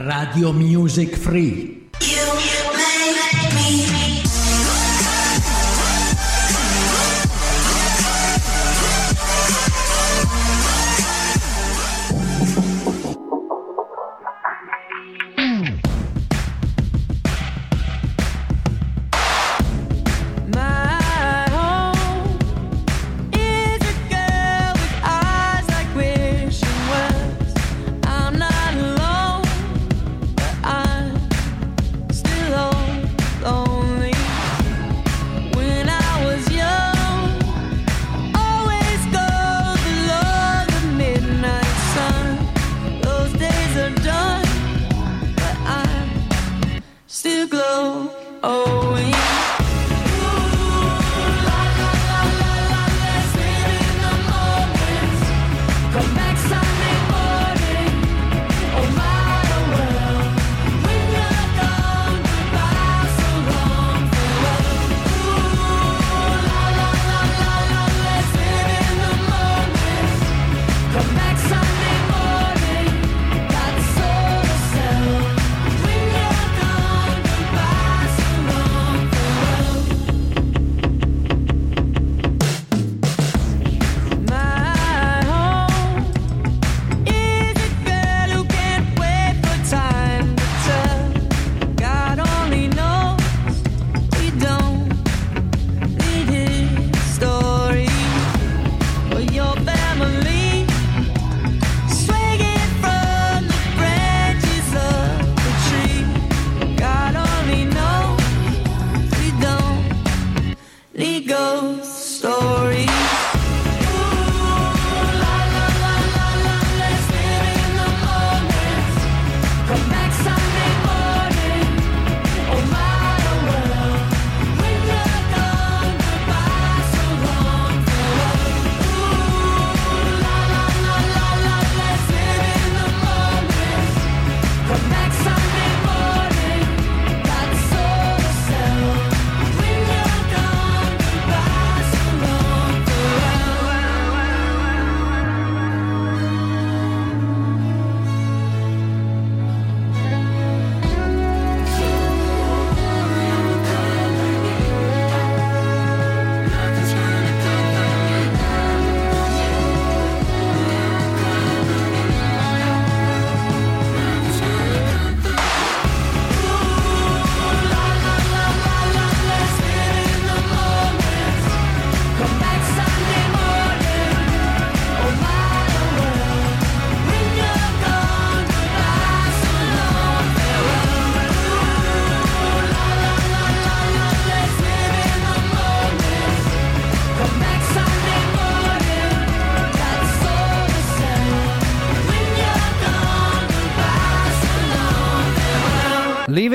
Radio Music Free. Live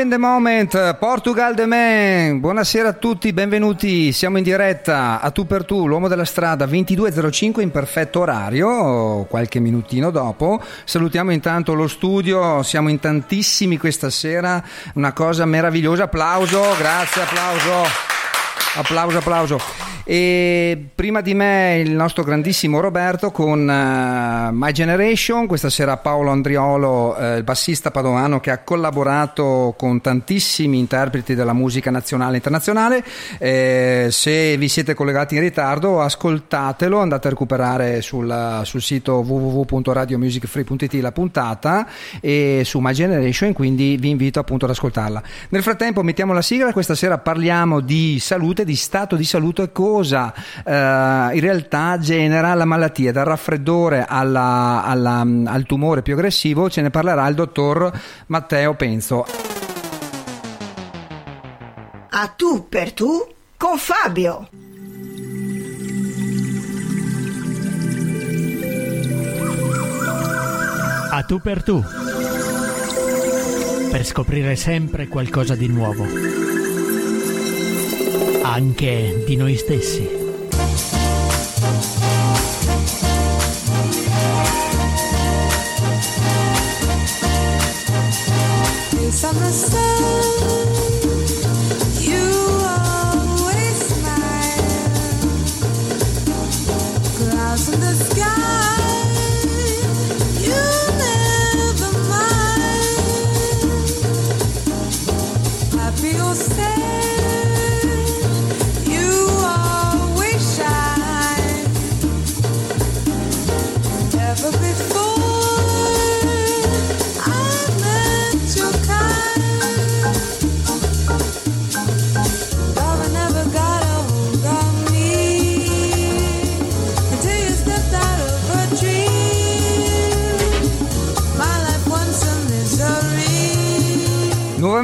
in the moment, Portugal the Man. Buonasera a tutti, benvenuti. Siamo in diretta a tu per tu, l'uomo della strada 22.05 in perfetto orario, qualche minutino dopo. Salutiamo intanto lo studio, siamo in tantissimi questa sera, una cosa meravigliosa. Applauso, grazie, applauso. Applauso, applauso. E prima di me il nostro grandissimo Roberto con uh, My Generation, questa sera Paolo Andriolo, uh, il bassista padovano che ha collaborato con tantissimi interpreti della musica nazionale e internazionale. Eh, se vi siete collegati in ritardo, ascoltatelo, andate a recuperare sul, sul sito www.radiomusicfree.it la puntata e su My Generation, quindi vi invito appunto ad ascoltarla. Nel frattempo mettiamo la sigla, questa sera parliamo di salute, di stato di salute come cosa eh, in realtà genera la malattia, dal raffreddore alla, alla, al tumore più aggressivo, ce ne parlerà il dottor Matteo Penzo. A tu per tu con Fabio. A tu per tu. Per scoprire sempre qualcosa di nuovo anche di noi stessi. Summer sun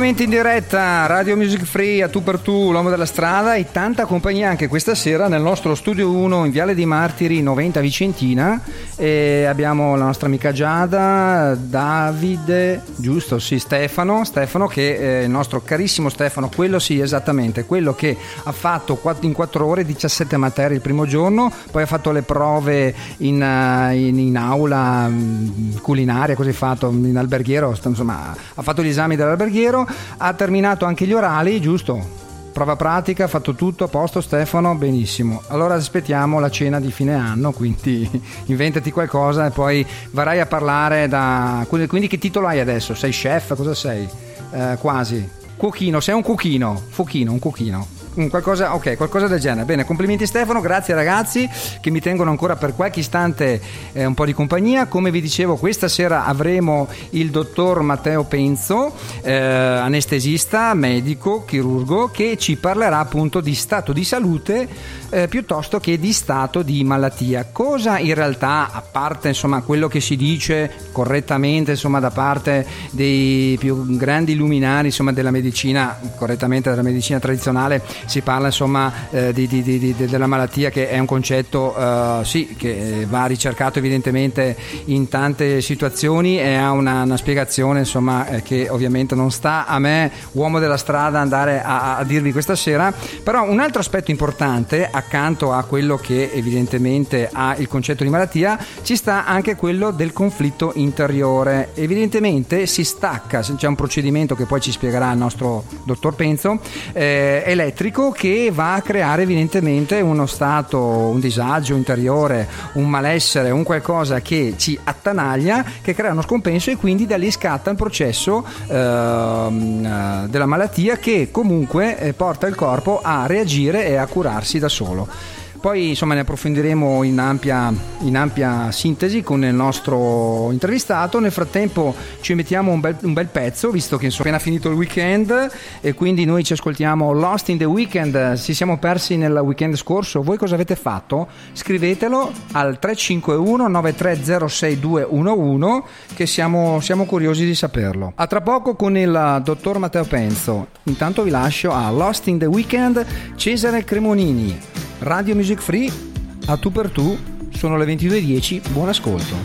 Nuovamente in diretta, Radio Music Free, a tu per tu, l'uomo della strada e tanta compagnia anche questa sera nel nostro studio 1 in Viale dei Martiri 90 Vicentina. E abbiamo la nostra amica Giada, Davide, giusto? Sì, Stefano, Stefano che è il nostro carissimo Stefano, quello sì, esattamente, quello che ha fatto in 4 ore 17 materie il primo giorno, poi ha fatto le prove in, eh, in, in aula mm, culinaria, così fatto, in alberghiero, insomma, ha fatto gli esami dell'alberghiero ha terminato anche gli orali, giusto? Prova pratica, fatto tutto a posto Stefano, benissimo. Allora aspettiamo la cena di fine anno, quindi inventati qualcosa e poi varrai a parlare da... Quindi che titolo hai adesso? Sei chef? Cosa sei? Eh, quasi. Cuochino, sei un cuochino, fuochino, un cuochino. Qualcosa, ok, qualcosa del genere. Bene, complimenti Stefano, grazie ragazzi che mi tengono ancora per qualche istante eh, un po' di compagnia. Come vi dicevo, questa sera avremo il dottor Matteo Penzo, eh, anestesista, medico, chirurgo, che ci parlerà appunto di stato di salute eh, piuttosto che di stato di malattia. Cosa in realtà, a parte insomma, quello che si dice correttamente insomma, da parte dei più grandi luminari insomma, della medicina, correttamente della medicina tradizionale, si parla insomma eh, di, di, di, della malattia che è un concetto eh, sì, che va ricercato evidentemente in tante situazioni e ha una, una spiegazione insomma, eh, che ovviamente non sta a me, uomo della strada, andare a, a dirvi questa sera. Però un altro aspetto importante accanto a quello che evidentemente ha il concetto di malattia ci sta anche quello del conflitto interiore. Evidentemente si stacca, c'è un procedimento che poi ci spiegherà il nostro dottor Penzo, eh, elettrico che va a creare evidentemente uno stato, un disagio interiore, un malessere, un qualcosa che ci attanaglia, che crea uno scompenso e quindi da lì scatta il processo ehm, eh, della malattia che comunque eh, porta il corpo a reagire e a curarsi da solo. Poi insomma ne approfondiremo in ampia, in ampia, sintesi con il nostro intervistato. Nel frattempo ci mettiamo un bel, un bel pezzo, visto che è appena finito il weekend e quindi noi ci ascoltiamo Lost in the Weekend. Ci siamo persi nel weekend scorso. Voi cosa avete fatto? Scrivetelo al 351 9306 che siamo, siamo curiosi di saperlo. A tra poco con il dottor Matteo Penzo. Intanto vi lascio a Lost in the Weekend Cesare Cremonini. Radio Music Free, a tu per tu, sono le 22.10, buon ascolto.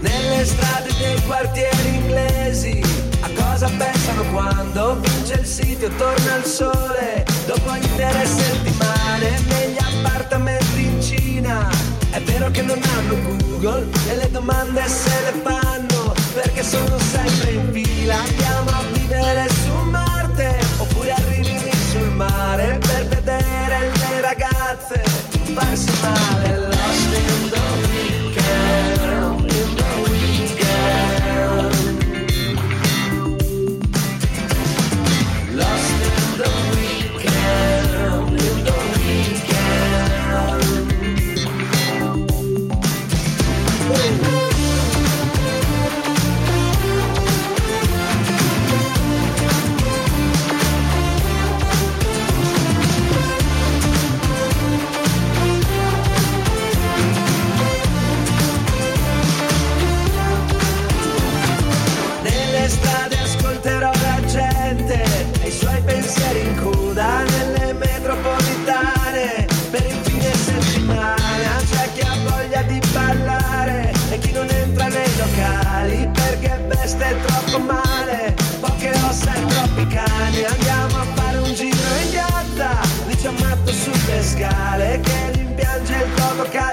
Nelle strade dei quartieri inglesi, a cosa pensano quando vince il sito, torna il sole, dopo intere settimane negli appartamenti in Cina. È vero che non hanno Google e le domande se le fanno perché sono sempre in fila. Andiamo a vivere su Marte oppure arrivi sul mare per vedere le ragazze farsi male.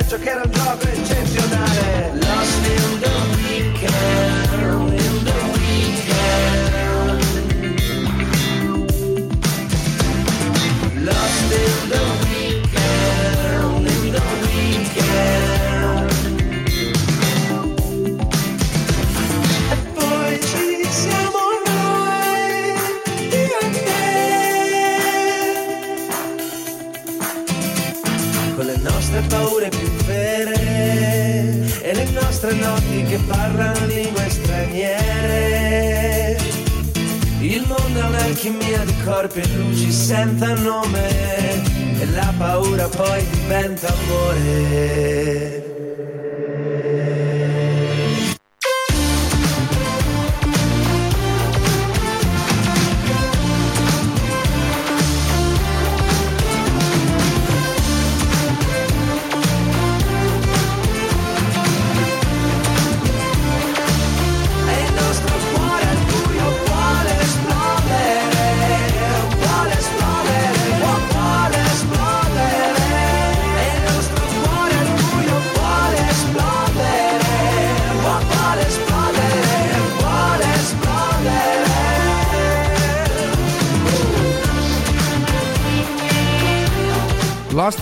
hecho que eran drogas, alchimia di corpi e luci senza nome e la paura poi diventa amore.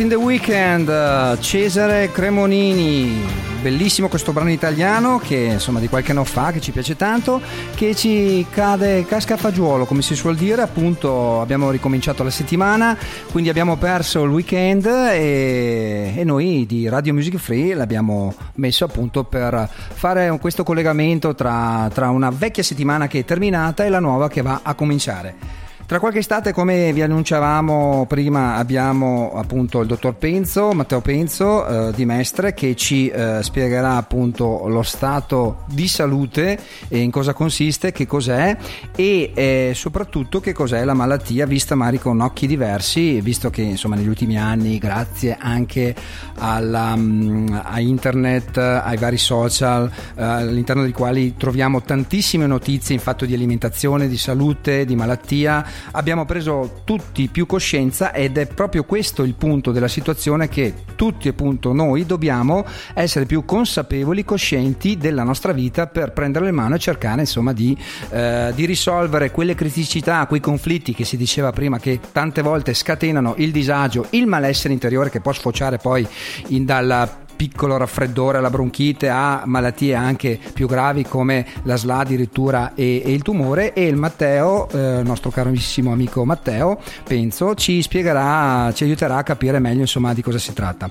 In the Weekend, eh, Cesare Cremonini. Bellissimo questo brano italiano che insomma di qualche anno fa che ci piace tanto, che ci cade casca a fagiolo, come si suol dire, appunto abbiamo ricominciato la settimana, quindi abbiamo perso il weekend e, e noi di Radio Music Free l'abbiamo messo appunto per fare questo collegamento tra, tra una vecchia settimana che è terminata e la nuova che va a cominciare. Tra qualche estate, come vi annunciavamo prima, abbiamo appunto il dottor Penzo, Matteo Penzo eh, di Mestre, che ci eh, spiegherà appunto lo stato di salute e in cosa consiste, che cos'è e eh, soprattutto che cos'è la malattia, vista magari con occhi diversi, visto che insomma negli ultimi anni, grazie anche alla, mm, a internet, ai vari social, eh, all'interno dei quali troviamo tantissime notizie in fatto di alimentazione, di salute, di malattia abbiamo preso tutti più coscienza ed è proprio questo il punto della situazione che tutti appunto noi dobbiamo essere più consapevoli, coscienti della nostra vita per prendere le mano e cercare insomma di, eh, di risolvere quelle criticità, quei conflitti che si diceva prima che tante volte scatenano il disagio, il malessere interiore che può sfociare poi in, dalla piccolo raffreddore alla bronchite a malattie anche più gravi come la SLA addirittura e, e il tumore e il Matteo, eh, nostro carissimo amico Matteo, penso, ci spiegherà, ci aiuterà a capire meglio insomma di cosa si tratta.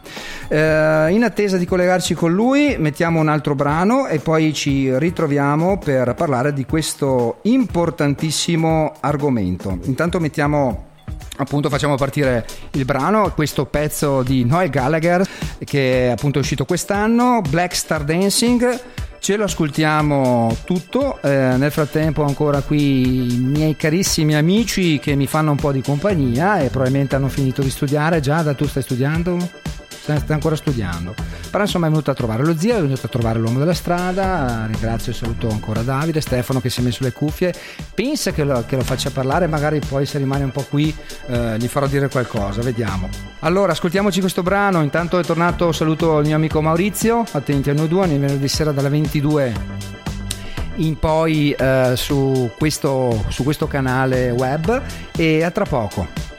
Eh, in attesa di collegarci con lui mettiamo un altro brano e poi ci ritroviamo per parlare di questo importantissimo argomento. Intanto mettiamo appunto facciamo partire il brano, questo pezzo di Noel Gallagher che è appunto uscito quest'anno, Black Star Dancing. Ce lo ascoltiamo tutto, eh, nel frattempo ancora qui i miei carissimi amici che mi fanno un po' di compagnia e probabilmente hanno finito di studiare già, da tu stai studiando? Stai ancora studiando, però insomma è venuto a trovare lo zio, è venuto a trovare l'uomo della strada, ringrazio e saluto ancora Davide, Stefano che si è messo le cuffie, pensa che lo, che lo faccia parlare, magari poi se rimane un po' qui eh, gli farò dire qualcosa, vediamo. Allora ascoltiamoci questo brano, intanto è tornato, saluto il mio amico Maurizio, attenti a noi due, ogni venerdì sera dalle 22 in poi eh, su, questo, su questo canale web. E a tra poco.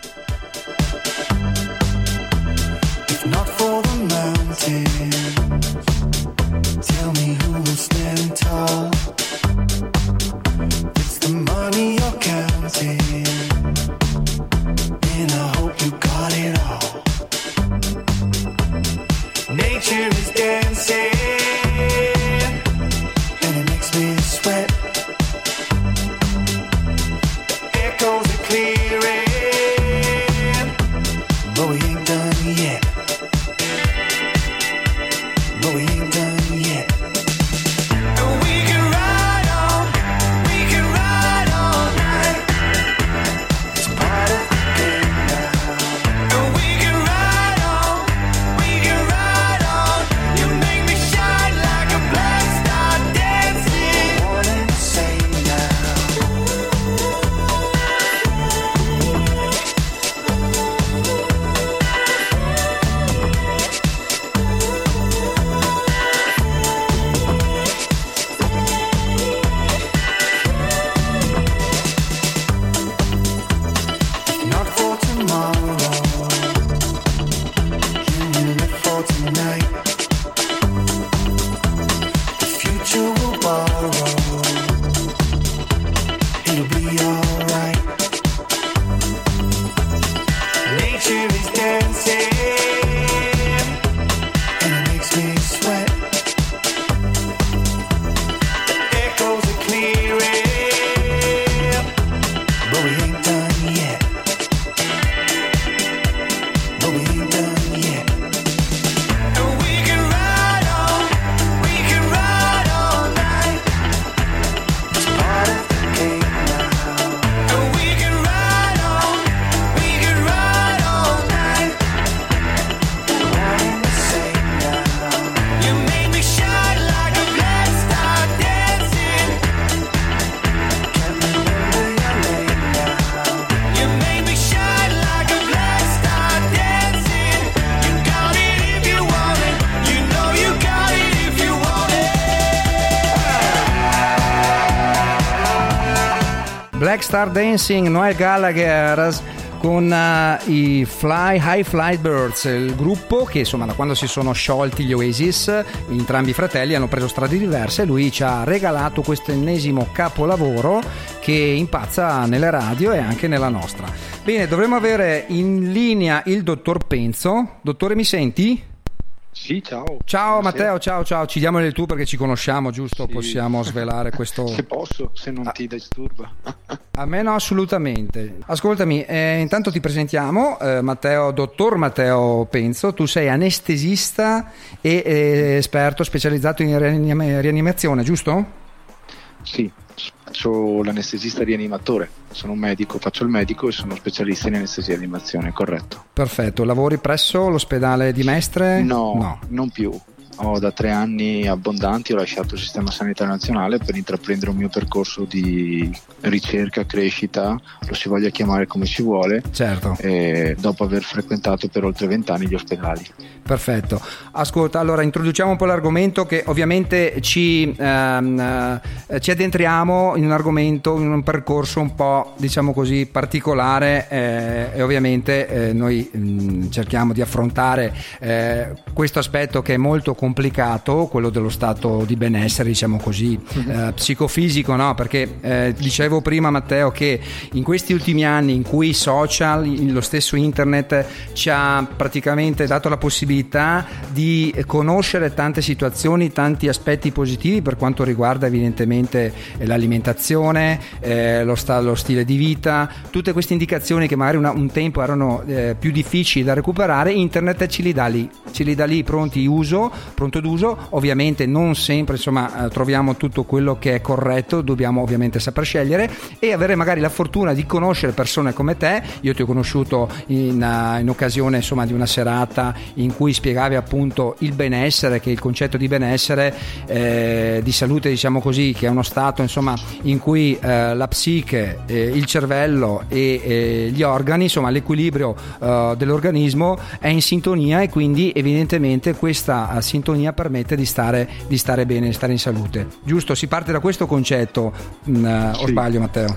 Star Dancing, Noel Gallagher con eh, i Fly High Flight Birds, il gruppo che insomma da quando si sono sciolti gli Oasis, entrambi i fratelli hanno preso strade diverse e lui ci ha regalato questo ennesimo capolavoro che impazza nelle radio e anche nella nostra. Bene, dovremmo avere in linea il dottor Penzo. Dottore, mi senti? Sì, ciao. Ciao Buonasera. Matteo, ciao ciao, ci diamo il tu perché ci conosciamo, giusto? Sì. Possiamo svelare questo... Se posso, se non ti disturba. A me no, assolutamente. Ascoltami, eh, intanto ti presentiamo, eh, Matteo, dottor Matteo Penzo, tu sei anestesista e eh, esperto specializzato in rianim- rianimazione, giusto? Sì, faccio l'anestesista rianimatore. Sono un medico, faccio il medico e sono specialista in anestesia e rianimazione, corretto. Perfetto, lavori presso l'ospedale di Mestre? No, non più. Ho da tre anni abbondanti, ho lasciato il sistema sanitario nazionale per intraprendere un mio percorso di ricerca, crescita, lo si voglia chiamare come si vuole, Certo. dopo aver frequentato per oltre vent'anni gli ospedali. Perfetto. Ascolta, allora introduciamo un po' l'argomento che ovviamente ci, ehm, eh, ci addentriamo in un argomento, in un percorso un po' diciamo così particolare eh, e ovviamente eh, noi mh, cerchiamo di affrontare eh, questo aspetto che è molto complicato, quello dello stato di benessere, diciamo così, eh, psicofisico, no? Perché eh, dicevo prima Matteo che in questi ultimi anni in cui i social, lo stesso internet ci ha praticamente dato la possibilità di conoscere tante situazioni, tanti aspetti positivi per quanto riguarda evidentemente eh, l'alimentazione, eh, lo, sta- lo stile di vita, tutte queste indicazioni che magari una- un tempo erano eh, più difficili da recuperare, internet ce li dà lì, ce li dà lì pronti uso, pronto d'uso, ovviamente non sempre insomma eh, troviamo tutto quello che è corretto, dobbiamo ovviamente saper scegliere e avere magari la fortuna di conoscere persone come te, io ti ho conosciuto in, eh, in occasione insomma di una serata in cui spiegavi appunto il benessere, che il concetto di benessere, eh, di salute diciamo così, che è uno stato insomma in cui eh, la psiche, eh, il cervello e eh, gli organi, insomma l'equilibrio dell'organismo è in sintonia e quindi evidentemente questa eh, sintonia permette di stare, di stare bene, di stare in salute. Giusto? Si parte da questo concetto, mh, eh, o Sì. sbaglio Matteo?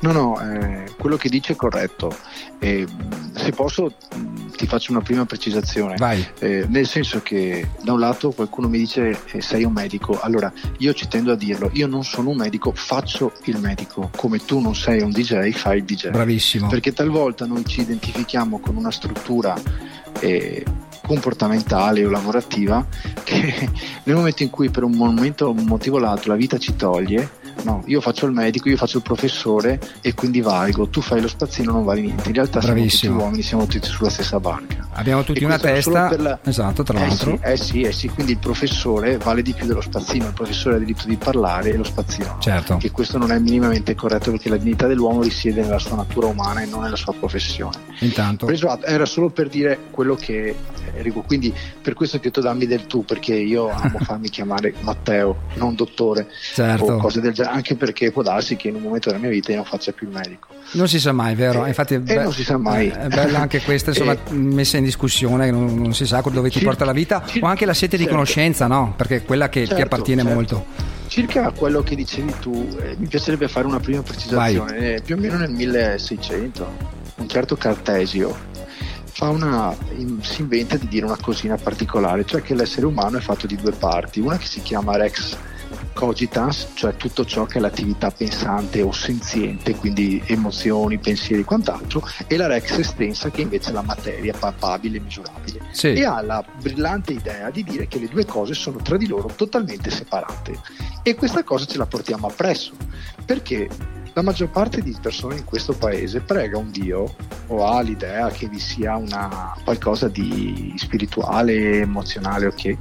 No, no, eh, quello che dice è corretto. Eh, se posso mh, ti faccio una prima precisazione. Vai. Eh, nel senso che da un lato qualcuno mi dice eh, sei un medico, allora io ci tendo a dirlo, io non sono un medico, faccio il medico, come tu non sei un DJ, fai il DJ. Bravissimo. Perché talvolta noi ci identifichiamo con una struttura eh, comportamentale o lavorativa che nel momento in cui per un momento, un motivo o l'altro la vita ci toglie, no, io faccio il medico, io faccio il professore e quindi valgo, tu fai lo spazzino non vali niente. In realtà siamo tutti Bravissimo. uomini, siamo tutti sulla stessa barca. Abbiamo tutti E una testa, la- esatto, tra eh l'altro. Sì, eh sì, eh sì, quindi il professore vale di più dello spazzino, il professore ha diritto di parlare e lo spazzino. no. Certo. E questo non è minimamente corretto perché la dignità dell'uomo risiede nella sua natura umana e non nella sua professione. Intanto. Preso era solo per dire quello che Enrico, quindi per questo ti ho detto dammi del tu perché io amo farmi chiamare Matteo, non dottore Certo. o cose del genere, anche perché può darsi che in un momento della mia vita io non faccia più il medico. Non si sa mai, vero? Eh, Infatti è, eh, non si sa mai. è bella anche questa, insomma, Eh. messa in discussione, non, non si sa dove ti Cir- porta la vita, cir- o anche la sete di certo. conoscenza, no? Perché è quella che ti Certo, appartiene certo. molto. Circa quello che dicevi tu, eh, mi piacerebbe fare una prima precisazione. Eh, più o meno nel 1600, un certo Cartesio fa una, si inventa di dire una cosina particolare, cioè che l'essere umano è fatto di due parti, una che si chiama Rex cogitans, cioè tutto ciò che è l'attività pensante o senziente, quindi emozioni, pensieri e quant'altro, e la Rex estensa che invece è la materia palpabile e misurabile Sì. e ha la brillante idea di dire che le due cose sono tra di loro totalmente separate e questa cosa ce la portiamo appresso perché la maggior parte di persone in questo paese prega un Dio o ha l'idea che vi sia una qualcosa di spirituale, emozionale, ok?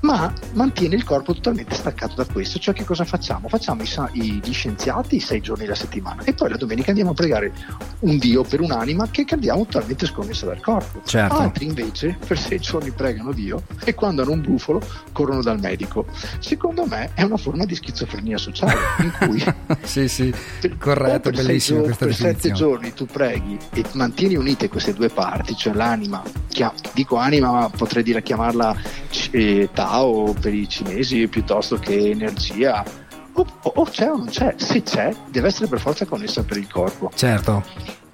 Ma mantiene il corpo totalmente staccato da questo. Cioè, che cosa facciamo? Facciamo i i- gli scienziati sei giorni alla settimana e poi la domenica andiamo a pregare un Dio per un'anima che abbiamo totalmente sconnessa dal corpo. Certo. Altri invece per sei giorni pregano Dio e quando hanno un brufolo corrono dal medico. Secondo me è una forma di schizofrenia sociale in cui sì, sì, per- corretto, per sei bellissima gio- questa per sette giorni tu preghi e mantieni unite queste due parti, cioè l'anima, chia- dico anima ma potrei dire chiamarla eh, Tao per i cinesi piuttosto che energia o, o- c'è o non c'è. Se c'è, deve essere per forza connessa per il corpo. Certo.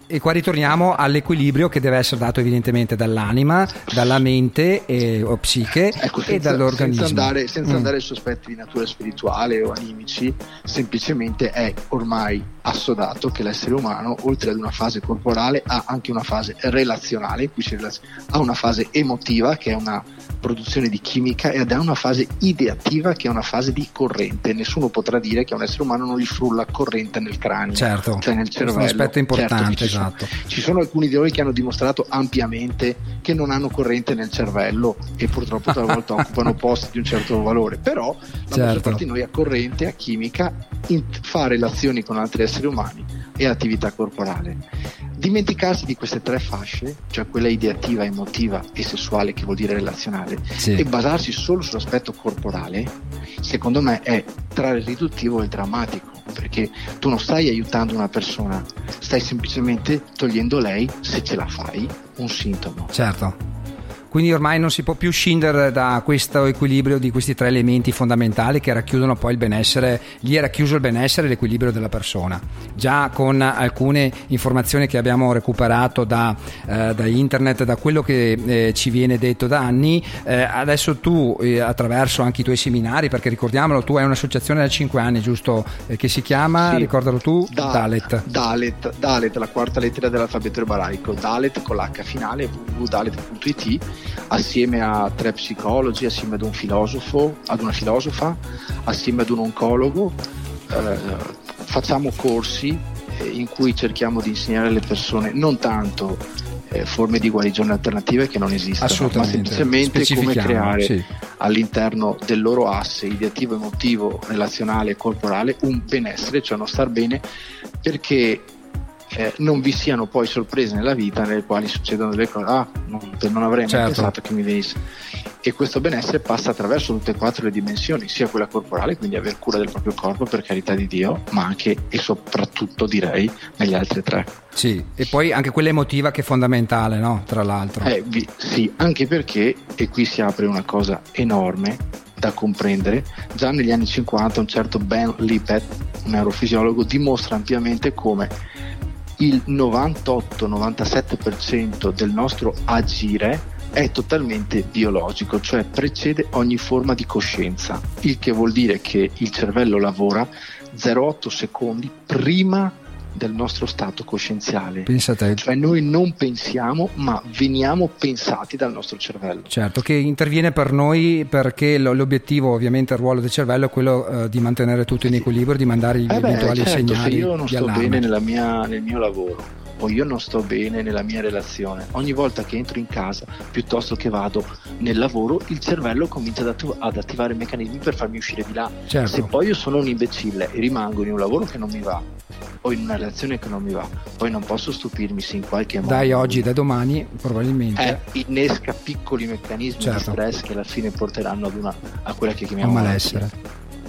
E qua ritorniamo all'equilibrio che deve essere dato evidentemente dall'anima, dalla mente e, o psiche Ecco, e senza, dall'organismo. senza andare, senza Mm. andare su aspetti di natura spirituale o animici, semplicemente è ormai assodato che l'essere umano, oltre ad una fase corporale, ha anche una fase relazionale, in cui si relaz- ha una fase emotiva, che è una produzione di chimica, ed ha una fase ideativa, che è una fase di corrente. Nessuno potrà dire che a un essere umano non gli frulla corrente nel cranio, Certo, cioè nel questo è un cervello. aspetto importante, Certo ci sono- esatto. ci sono alcuni di noi che hanno dimostrato ampiamente che non hanno corrente nel cervello e purtroppo talvolta occupano posti di un certo valore, però la maggior Certo. parte di noi ha corrente, ha chimica, in- fa relazioni con altri esseri umani e attività corporale. Dimenticarsi di queste tre fasce, cioè quella ideativa, emotiva e sessuale, che vuol dire relazionale, Sì. e basarsi solo sull'aspetto corporale, secondo me è tra il riduttivo e il drammatico, perché tu non stai aiutando una persona, stai semplicemente togliendo lei, se ce la fai, un sintomo. Certo. Quindi ormai non si può più scindere da questo equilibrio di questi tre elementi fondamentali che racchiudono poi il benessere, gli è racchiuso il benessere e l'equilibrio della persona. Già con alcune informazioni che abbiamo recuperato da, eh, da internet, da quello che eh, ci viene detto da anni, eh, adesso tu eh, attraverso anche i tuoi seminari, perché ricordiamolo, tu hai un'associazione da 5 anni, giusto? Eh, che si chiama, Sì. ricordalo tu, Da- Dalet. Dalet, Dalet, la quarta lettera dell'alfabeto ebraico, Dalet con l'H finale, www.dalet.it, assieme a tre psicologi, assieme ad un filosofo, ad una filosofa, assieme ad un oncologo, eh, facciamo corsi eh, in cui cerchiamo di insegnare alle persone non tanto eh, forme di guarigione alternative che non esistono, ma semplicemente come creare sì. all'interno del loro asse ideativo, emotivo, relazionale e corporale un benessere, cioè uno star bene, perché eh, non vi siano poi sorprese nella vita nelle quali succedono delle cose, ah, non, non avrei mai Certo. pensato che mi venisse. E questo benessere passa attraverso tutte e quattro le dimensioni, sia quella corporale, quindi aver cura del proprio corpo per carità di Dio, ma anche e soprattutto direi negli altri tre. Sì, e poi anche quella emotiva che è fondamentale, no? Tra l'altro. Eh, vi- sì, anche perché, e qui si apre una cosa enorme da comprendere, già negli anni 50 un certo Ben Lipet, un neurofisiologo, dimostra ampiamente come il 98-97% del nostro agire è totalmente biologico, cioè precede ogni forma di coscienza, il che vuol dire che il cervello lavora 0,8 secondi prima del nostro stato coscienziale. Pensa a te. Cioè noi non pensiamo, ma veniamo pensati dal nostro cervello. Certo, che interviene per noi perché lo- l'obiettivo, ovviamente, il ruolo del cervello è quello eh, di mantenere tutto in equilibrio, di mandare gli Eh beh, eventuali certo, se segnali io non sto allarme. bene nella mia- nel mio lavoro o io non sto bene nella mia relazione, ogni volta che entro in casa, piuttosto che vado nel lavoro, il cervello comincia ad, attu- ad attivare meccanismi per farmi uscire di là. Certo. Se poi io sono un imbecille e rimango in un lavoro che non mi va o in una relazione che non mi va, poi non posso stupirmi se in qualche modo Dai oggi, da domani, probabilmente. eh, innesca piccoli meccanismi Certo. di stress che alla fine porteranno ad una, a quella che un chiamiamo malessere.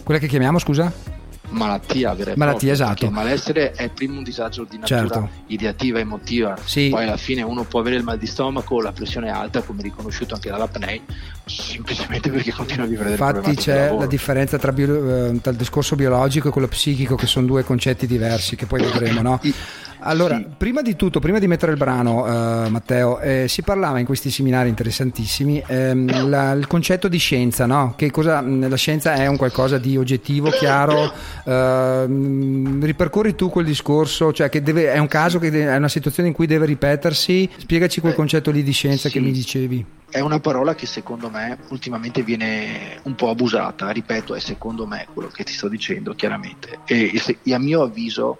Quella che chiamiamo, scusa? Malattia vera e Malattia, esatto. il malessere è prima un disagio di natura Certo. ideativa, emotiva Sì. poi alla fine uno può avere il mal di stomaco la pressione alta come riconosciuto anche dalla PNEI semplicemente perché continua a vivere Infatti c'è la differenza tra, bio- eh, tra il discorso biologico e quello psichico, che sono due concetti diversi, che poi vedremo, no? I- Allora, sì. prima di tutto, prima di mettere il brano, eh, Matteo, eh, si parlava in questi seminari interessantissimi ehm, la- il concetto di scienza, no? Che cosa, mh, la scienza è un qualcosa di oggettivo, chiaro. ehm, ripercorri tu quel discorso, cioè che deve, è un caso, che de- è una situazione in cui deve ripetersi. Spiegaci quel concetto lì di scienza che sì. mi dicevi. è una parola che secondo me ultimamente viene un po' abusata, ripeto, è secondo me quello che ti sto dicendo chiaramente. E, e a mio avviso,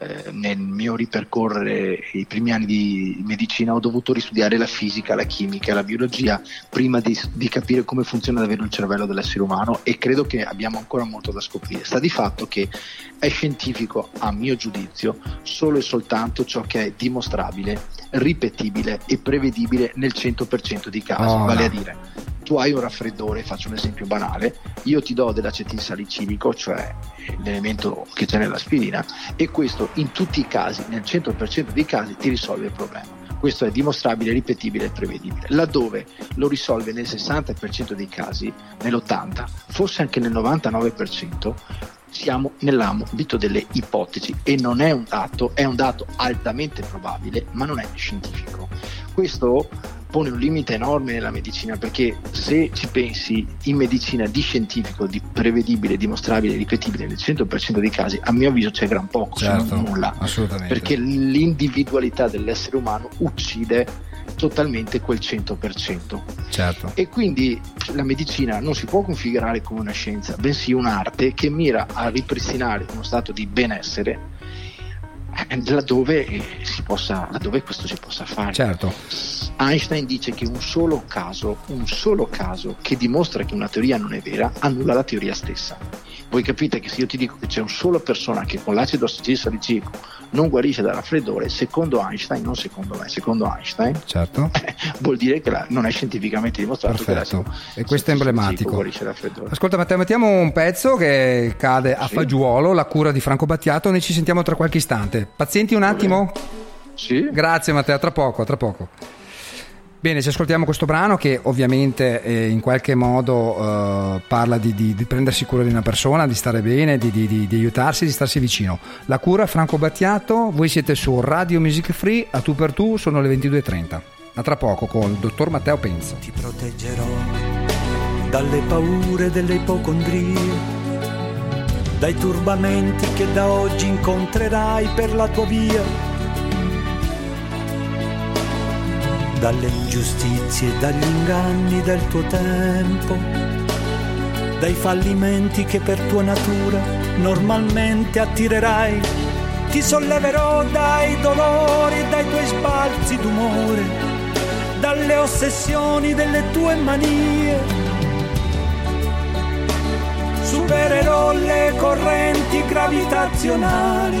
eh, nel mio ripercorrere i primi anni di medicina, ho dovuto ristudiare la fisica, la chimica, la biologia prima di, di capire come funziona davvero il cervello dell'essere umano e credo che abbiamo ancora molto da scoprire. Sta di fatto che è scientifico, a mio giudizio, solo e soltanto ciò che è dimostrabile, ripetibile e prevedibile nel 100% di casi. Oh, vale no. a dire, tu hai un raffreddore, faccio un esempio banale, io ti do dell'acetilsalicilico, cioè l'elemento che c'è nell'aspirina, e questo in tutti i casi, nel 100% dei casi, ti risolve il problema. Questo è dimostrabile, ripetibile e prevedibile. Laddove lo risolve nel 60% dei casi, nell'80%, forse anche nel 99%, siamo nell'ambito delle ipotesi e non è un dato, è un dato altamente probabile, ma non è scientifico. Questo pone un limite enorme nella medicina perché se ci pensi in medicina di scientifico, di prevedibile, dimostrabile, ripetibile nel 100% dei casi, a mio avviso c'è gran poco, se Certo, non nulla, assolutamente. perché l'individualità dell'essere umano uccide totalmente quel 100%. Certo. E quindi la medicina non si può configurare come una scienza, bensì un'arte che mira a ripristinare uno stato di benessere laddove, eh, si possa, laddove questo si possa fare. Certo. Einstein dice che un solo caso, un solo caso che dimostra che una teoria non è vera, annulla la teoria stessa. Voi capite che se io ti dico che c'è una sola persona che con l'acido acetilsalicilico non guarisce dal raffreddore, secondo Einstein, non secondo me, secondo Einstein, Certo. vuol dire che la- non è scientificamente dimostrato Perfetto. che E questo è emblematico. Ascolta Matteo, mettiamo un pezzo che cade a Sì. fagiolo, la cura di Franco Battiato, noi ci sentiamo tra qualche istante. Pazienti un attimo? Sì? Grazie Matteo, tra poco, tra poco. Bene, ci ascoltiamo questo brano che ovviamente eh, in qualche modo eh, parla di, di- di prendersi cura di una persona, di stare bene, di, di- aiutarsi, di starsi vicino. La cura Franco Battiato, voi siete su Radio Music Free, a tu per tu, sono le 22.30. A tra poco con il dottor Matteo Penza. ti proteggerò dalle paure delle ipocondrie, dai turbamenti che da oggi incontrerai per la tua via, dalle ingiustizie dagli inganni del tuo tempo, dai fallimenti che per tua natura normalmente attirerai. Ti solleverò dai dolori dai tuoi sbalzi d'umore dalle ossessioni delle tue manie. Supererò le correnti gravitazionali,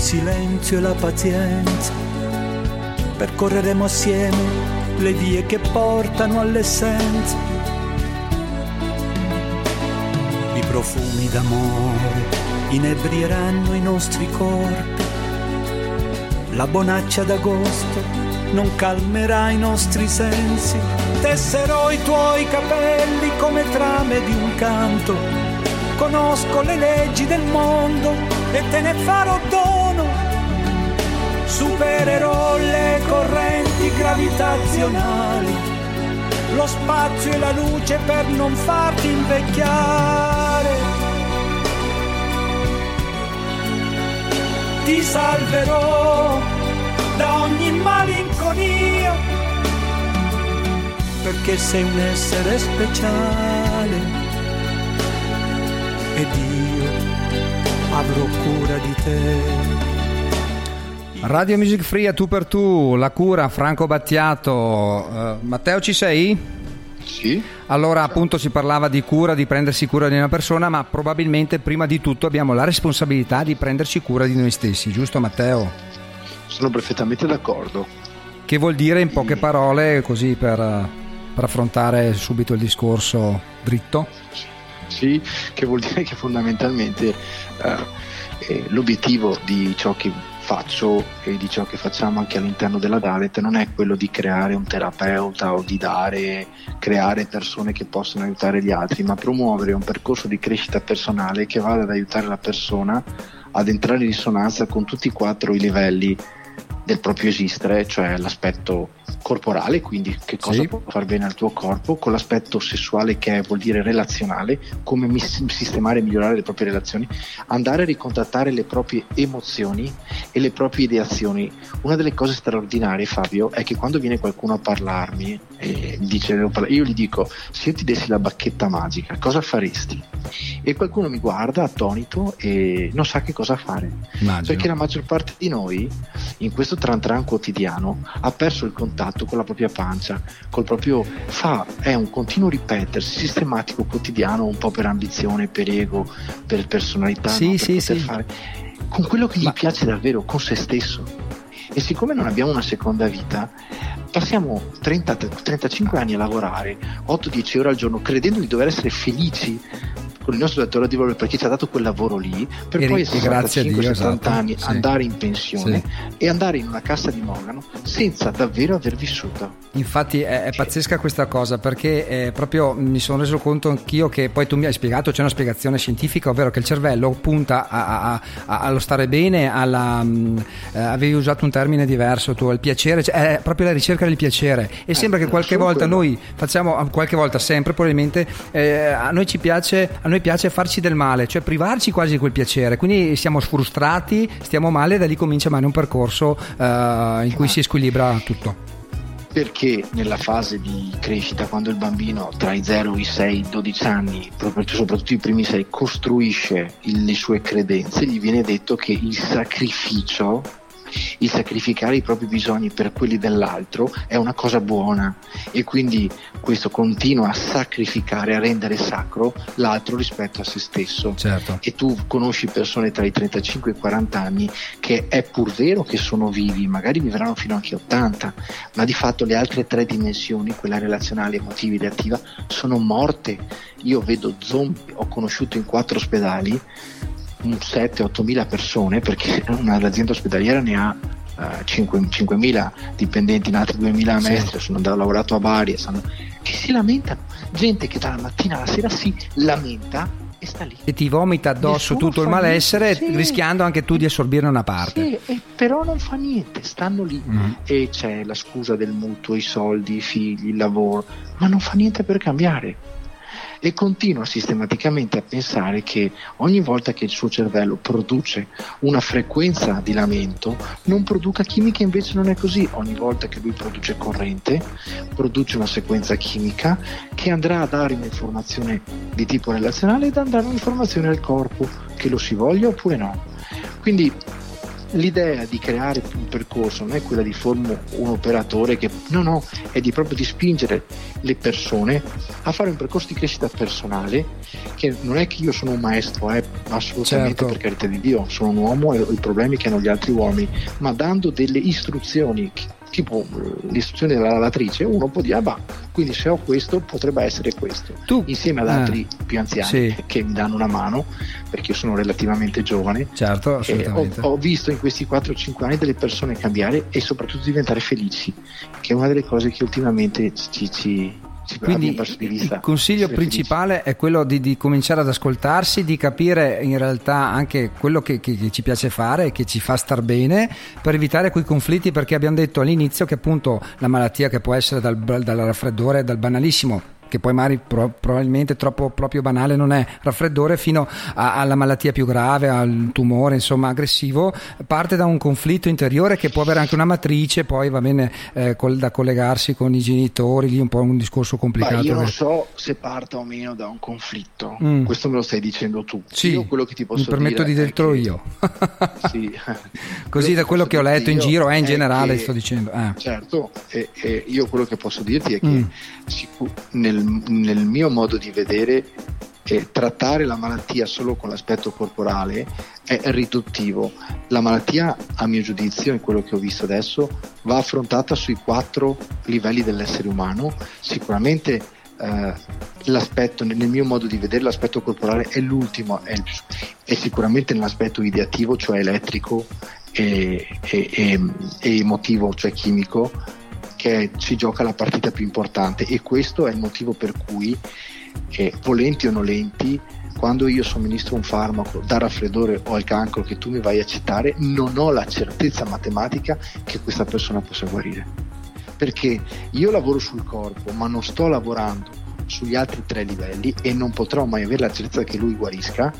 Silenzio e la pazienza. Percorreremo assieme le vie che portano all'essenza. I profumi d'amore inebrieranno i nostri corpi. La bonaccia d'agosto non calmerà i nostri sensi. Tesserò i tuoi capelli come trame di un canto. Conosco le leggi del mondo e te ne farò dono. Supererò le correnti gravitazionali, lo spazio e la luce per non farti invecchiare. Ti salverò da ogni malinconia, perché sei un essere speciale ed io avrò cura di te. Radio Music Free a tu per tu, la cura Franco Battiato. Eh, Matteo ci sei? Sì? Allora appunto si parlava di cura, di prendersi cura di una persona, ma probabilmente prima di tutto abbiamo la responsabilità di prenderci cura di noi stessi, giusto Matteo? Sono perfettamente d'accordo. Che vuol dire in poche parole, così per, per affrontare subito il discorso dritto? Sì, che vuol dire che fondamentalmente eh, eh, l'obiettivo di ciò che faccio e di ciò che facciamo anche all'interno della Dalet non è quello di creare un terapeuta o di dare, creare persone che possono aiutare gli altri, ma promuovere un percorso di crescita personale che vada ad aiutare la persona ad entrare in risonanza con tutti e quattro i livelli del proprio esistere, cioè l'aspetto corporale, quindi che cosa Sì. può far bene al tuo corpo, con l'aspetto sessuale che vuol dire relazionale, come mis- sistemare e migliorare le proprie relazioni, andare a ricontattare le proprie emozioni e le proprie ideazioni. Una delle cose straordinarie, Fabio, è che quando viene qualcuno a parlarmi e dice io gli dico se io ti dessi la bacchetta magica, cosa faresti? E qualcuno mi guarda attonito e non sa che cosa fare. Immagino. Perché la maggior parte di noi in questo tran tran quotidiano ha perso il contatto con la propria pancia, col proprio fa, è un continuo ripetersi sistematico quotidiano, un po' per ambizione, per ego, per personalità, Sì, no? per sì, poter sì. fare con quello che gli Ma- piace davvero, con se stesso. E siccome non abbiamo una seconda vita, passiamo 30, 35 anni a lavorare 8-10 ore al giorno credendo di dover essere felici con il nostro datore di lavoro perché ci ha dato quel lavoro lì per E poi a 65-70 Dio, esatto. anni Sì. andare in pensione e andare in una cassa di Morgano senza davvero aver vissuto. Infatti è, è pazzesca questa cosa perché eh, proprio mi sono reso conto anch'io che poi tu mi hai spiegato, c'è una spiegazione scientifica, ovvero che il cervello punta a- a- a- allo stare bene, alla, mh, eh, avevi usato un termine diverso tu, il piacere, cioè, è proprio la ricerca del piacere e sembra che qualche volta quello. noi facciamo, qualche volta sempre probabilmente, eh, a noi ci piace, a noi piace farci del male, cioè privarci quasi di quel piacere, quindi siamo frustrati, stiamo male e da lì comincia magari un percorso eh, in cui si squilibra tutto. Perché nella fase di crescita, quando il bambino tra i 0 e i 6, 12 anni, soprattutto i primi 6, costruisce il- le sue credenze, gli viene detto che il sacrificio, il sacrificare i propri bisogni per quelli dell'altro è una cosa buona e quindi questo continua a sacrificare, a rendere sacro l'altro rispetto a se stesso Certo. e tu conosci persone tra i 35 e i 40 anni che è pur vero che sono vivi, magari vivranno fino anche a 80, ma di fatto le altre tre dimensioni, quella relazionale, emotiva ed attiva, sono morte. Io vedo zombie, ho conosciuto in quattro ospedali 7-8 mila persone perché una l'azienda ospedaliera ne ha eh, 5 5.000 dipendenti, in altri 2.000 a Sì. Sono andato, lavorato a Bari, sanno- che si lamentano, gente che dalla mattina alla sera si lamenta e sta lì. e ti vomita addosso Nessuno tutto il malessere sì. rischiando anche tu di assorbirne una parte. Sì, e però non fa niente, stanno lì Mm. e c'è la scusa del mutuo, i soldi, i figli, il lavoro, ma non fa niente per cambiare. E continua sistematicamente a pensare che ogni volta che il suo cervello produce una frequenza di lamento, non produca chimica, invece non è così. Ogni volta che lui produce corrente, produce una sequenza chimica che andrà a dare un'informazione di tipo relazionale ed andrà un'informazione al corpo, che lo si voglia oppure no. Quindi l'idea di creare un percorso non è quella di formare un operatore che no no è di proprio di spingere le persone a fare un percorso di crescita personale che non è che io sono un maestro eh, assolutamente Certo. per carità di Dio sono un uomo e ho i problemi che hanno gli altri uomini ma dando delle istruzioni tipo eh, l'istruzione della lavatrice uno può dire ah, bah, quindi se ho questo potrebbe essere questo. Tu insieme ad eh, altri più anziani sì. che mi danno una mano perché io sono relativamente giovane. Certo, e ho, ho visto in questi 4-5 anni delle persone cambiare e soprattutto diventare felici, che è una delle cose che ultimamente ci, ci Quindi il consiglio principale è quello di, di cominciare ad ascoltarsi, di capire in realtà anche quello che, che- che ci piace fare e che ci fa star bene per evitare quei conflitti perché abbiamo detto all'inizio che appunto la malattia che può essere dal, dal raffreddore, dal banalissimo che poi magari pro- probabilmente troppo proprio banale non è raffreddore fino a- alla malattia più grave, al tumore insomma aggressivo, parte da un conflitto interiore che può avere anche una matrice, poi va bene eh, col- da collegarsi con i genitori, lì un po' un discorso Ma complicato. io non so se parta o meno da un conflitto, Mm. questo me lo stai dicendo tu. Sì, io quello che ti posso mi permetto di che- io. Sì. Così da quello che ho letto in giro, eh, in generale che- sto dicendo. eh. Certo, e, e io quello che posso dirti è che Mm. sicu- nel, nel mio modo di vedere eh, trattare la malattia solo con l'aspetto corporale è riduttivo. La malattia, a mio giudizio, in quello che ho visto adesso, va affrontata sui quattro livelli dell'essere umano. Sicuramente eh, l'aspetto, nel mio modo di vedere, l'aspetto corporale è l'ultimo, è, è sicuramente nell'aspetto ideativo, cioè elettrico e, e- e- e emotivo, cioè chimico, che si gioca la partita più importante e questo è il motivo per cui, eh, volenti o nolenti, quando io somministro un farmaco da raffreddore o al cancro che tu mi vai a citare, non ho la certezza matematica che questa persona possa guarire. Perché io lavoro sul corpo, ma non sto lavorando sugli altri tre livelli e non potrò mai avere la certezza che lui guarisca,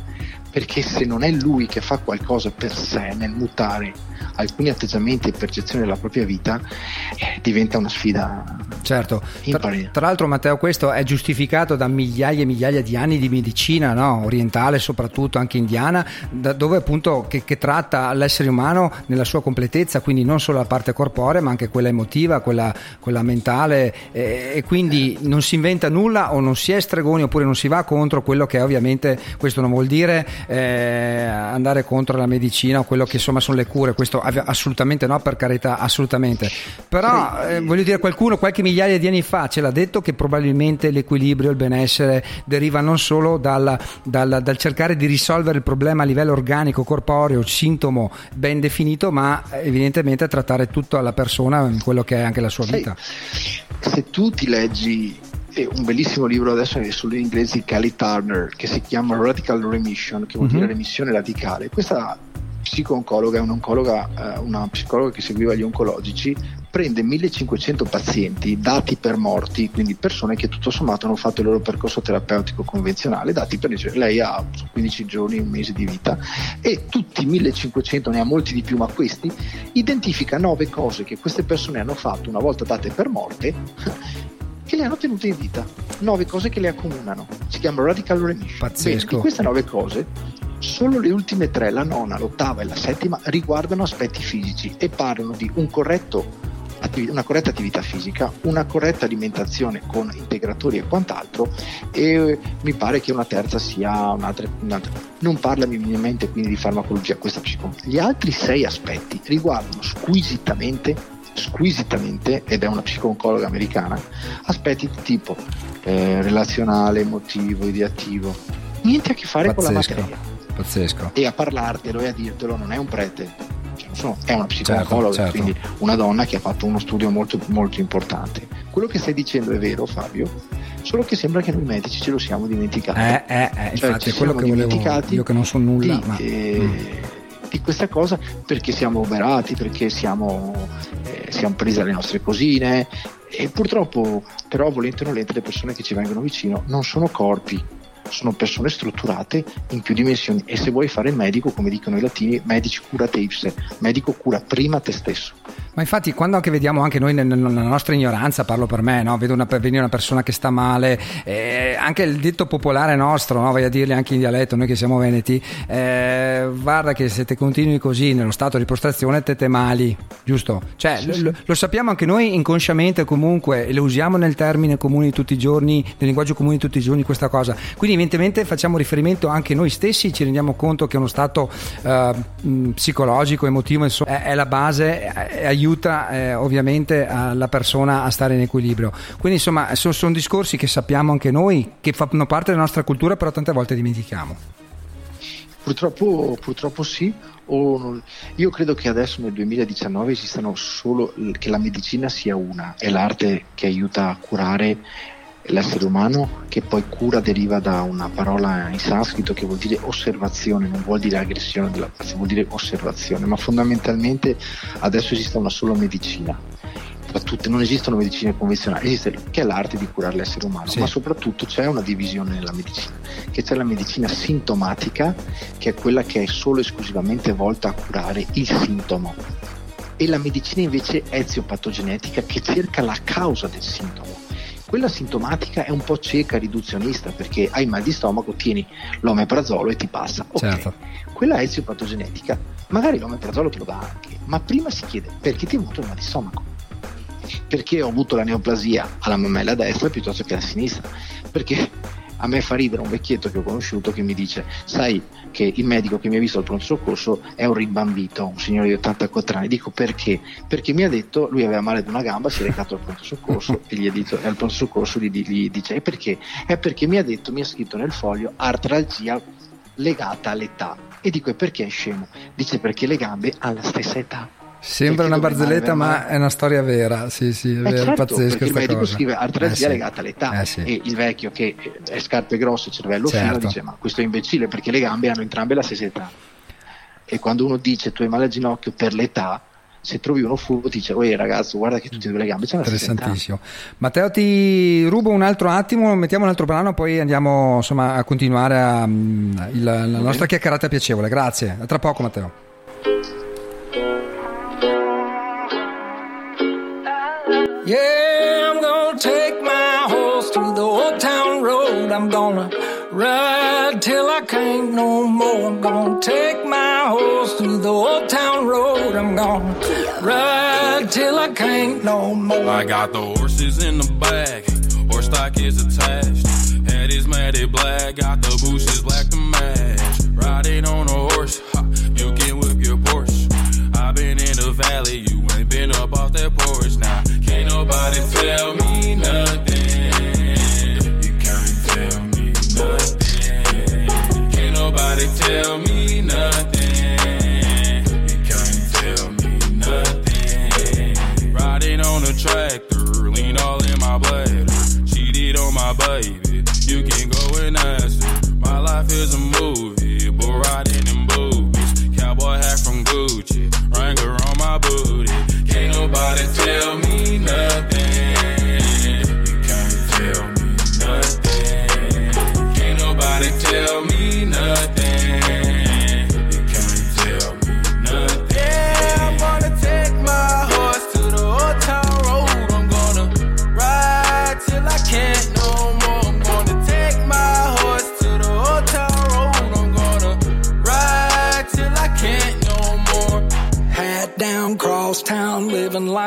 perché se non è lui che fa qualcosa per sé nel mutare alcuni atteggiamenti e percezioni della propria vita, eh, diventa una sfida Certo, tra, tra l'altro Matteo questo è giustificato da migliaia e migliaia di anni di medicina no? orientale soprattutto anche indiana dove appunto che, che tratta l'essere umano nella sua completezza quindi non solo la parte corporea ma anche quella emotiva, quella, quella mentale eh, e quindi non si inventa nulla o non si è stregoni oppure non si va contro quello che è ovviamente questo non vuol dire eh, andare contro la medicina o quello che insomma sono le cure. Questo assolutamente no per carità assolutamente. Però eh, voglio dire qualcuno qualche migliaia di anni fa ce l'ha detto che probabilmente l'equilibrio il benessere deriva non solo dal, dal- dal cercare di risolvere il problema a livello organico corporeo sintomo ben definito ma evidentemente trattare tutto alla persona quello che è anche la sua vita. Se tu ti leggi eh, un bellissimo libro adesso è solo in inglese di Kelly Turner che si chiama Radical Remission, che vuol dire remissione radicale. Questa psico-oncologa è un'oncologa, eh, una psicologa che seguiva gli oncologici, prende 1500 pazienti dati per morti, quindi persone che tutto sommato hanno fatto il loro percorso terapeutico convenzionale, dati per dice lei ha 15 giorni, un mese di vita e tutti 1500, ne ha molti di più, ma questi identifica nove cose che queste persone hanno fatto una volta date per morte che le hanno tenute in vita, nove cose che le accomunano, si chiama Radical Remission. Pazzesco. Bene, di queste nove cose, solo le ultime tre, la nona, l'ottava e la settima, riguardano aspetti fisici e parlano di un corretto una corretta attività fisica, una corretta alimentazione con integratori e quant'altro e mi pare che una terza sia un'altra, un'altra. non parla minimamente quindi di farmacologia questa psico gli altri sei aspetti riguardano squisitamente squisitamente ed è una psico-oncologa americana aspetti di tipo eh, relazionale, emotivo, ideativo niente a che fare con la pazzesco materia pazzesco e a parlartelo e a dirtelo non è un prete, cioè, non sono- è una psicologa, Certo, certo. quindi una donna che ha fatto uno studio molto, molto importante. Quello che stai dicendo è vero, Fabio, solo che sembra che noi medici ce lo siamo dimenticati. eh, eh, eh, Cioè, infatti ci è quello che volevo dimenticati io che non so nulla di, ma eh, Mm. Di questa cosa perché siamo oberati, perché siamo, eh, siamo presi alle nostre cosine. E purtroppo però volente o nolente le persone che ci vengono vicino non sono corpi sono persone strutturate in più dimensioni e se vuoi fare il medico come dicono i latini medici cura te ipse medico cura prima te stesso Ma infatti, quando anche vediamo anche noi nel- nella nostra ignoranza, parlo per me, no? vedo una, venire una persona che sta male, eh, anche il detto popolare nostro, no? vai a dirli anche in dialetto, noi che siamo veneti, eh, guarda che se te continui così nello stato di prostrazione te te mali, giusto? Cioè, lo, lo- lo sappiamo anche noi inconsciamente comunque, e lo usiamo nel termine comune tutti i giorni, nel linguaggio comune tutti i giorni questa cosa. Quindi evidentemente facciamo riferimento anche noi stessi, ci rendiamo conto che uno stato eh, psicologico, emotivo, insomma, è, è la base eh, e aiuta eh, ovviamente la persona a stare in equilibrio. Quindi insomma sono discorsi che sappiamo anche noi, che fanno parte della nostra cultura, però tante volte dimentichiamo. Purtroppo, purtroppo sì. io credo che adesso nel 2019 esistano solo che la medicina sia una, è l'arte che aiuta a curare l'essere umano, che poi cura deriva da una parola in sanscrito che vuol dire osservazione, non vuol dire aggressione della paziente, vuol dire osservazione, ma fondamentalmente adesso esiste una sola medicina. Tra tutte, non esistono medicine convenzionali, esiste che è l'arte di curare l'essere umano, Sì. ma soprattutto c'è una divisione nella medicina, che c'è la medicina sintomatica, che è quella che è solo e esclusivamente volta a curare il sintomo, e la medicina invece eziopatogenetica che cerca la causa del sintomo. Quella sintomatica è un po' cieca, riduzionista, perché hai mal di stomaco, tieni l'omeprazolo e ti passa. Ok. Certo. Quella eziopatogenetica, magari l'omeprazolo te lo dà anche, ma prima si chiede perché ti è venuto il mal di stomaco? Perché ho avuto la neoplasia alla mammella destra piuttosto che alla sinistra? Perché a me fa ridere un vecchietto che ho conosciuto che mi dice: Sai che il medico che mi ha visto al pronto soccorso è un rimbambito, un signore di 84 anni. Dico perché? Perché mi ha detto, lui aveva male ad una gamba, si è recato al pronto soccorso e gli ha detto, e al pronto soccorso gli, gli dice: E perché? È perché mi ha detto, mi ha scritto nel foglio artralgia legata all'età. E dico: E perché è scemo? Dice perché le gambe hanno la stessa età. Sembra una barzelletta, ma è una storia vera. Sì, sì, è Eh vero, certo, pazzesca il medico cosa. scrive artralgia Eh sì. legata all'età Eh sì. e il vecchio che è scarpe grosse, cervello fino, Certo. dice ma questo è imbecille perché le gambe hanno entrambe la stessa età. E quando uno dice tu hai male al ginocchio per l'età, se trovi uno furbo ti dice, "Oi ragazzo, guarda che tutte e due le gambe c'hanno la stessa età". Interessantissimo. Matteo, ti rubo un altro attimo, mettiamo un altro brano, poi andiamo insomma, a continuare a, mm, il- la nostra chiacchierata piacevole. Grazie. A tra poco, Matteo. Yeah, I'm gonna take my horse through the old town road. I'm gonna ride till I can't no more. I'm gonna take my horse through the old town road. I'm gonna ride till I can't no more. I got the horses in the back, horse stock is attached. Head is matted black, got the bushes black to match. Riding on a horse, ha, you can whip your Porsche. I've been in the valley, you ain't been up off that porch. Now, nobody tell me nothing. You can't tell me nothing. Can't nobody tell me nothing. You can't tell me nothing. Riding on a tractor, lean all in my bladder. Cheated on my baby, you can go and ask her. My life is a movie,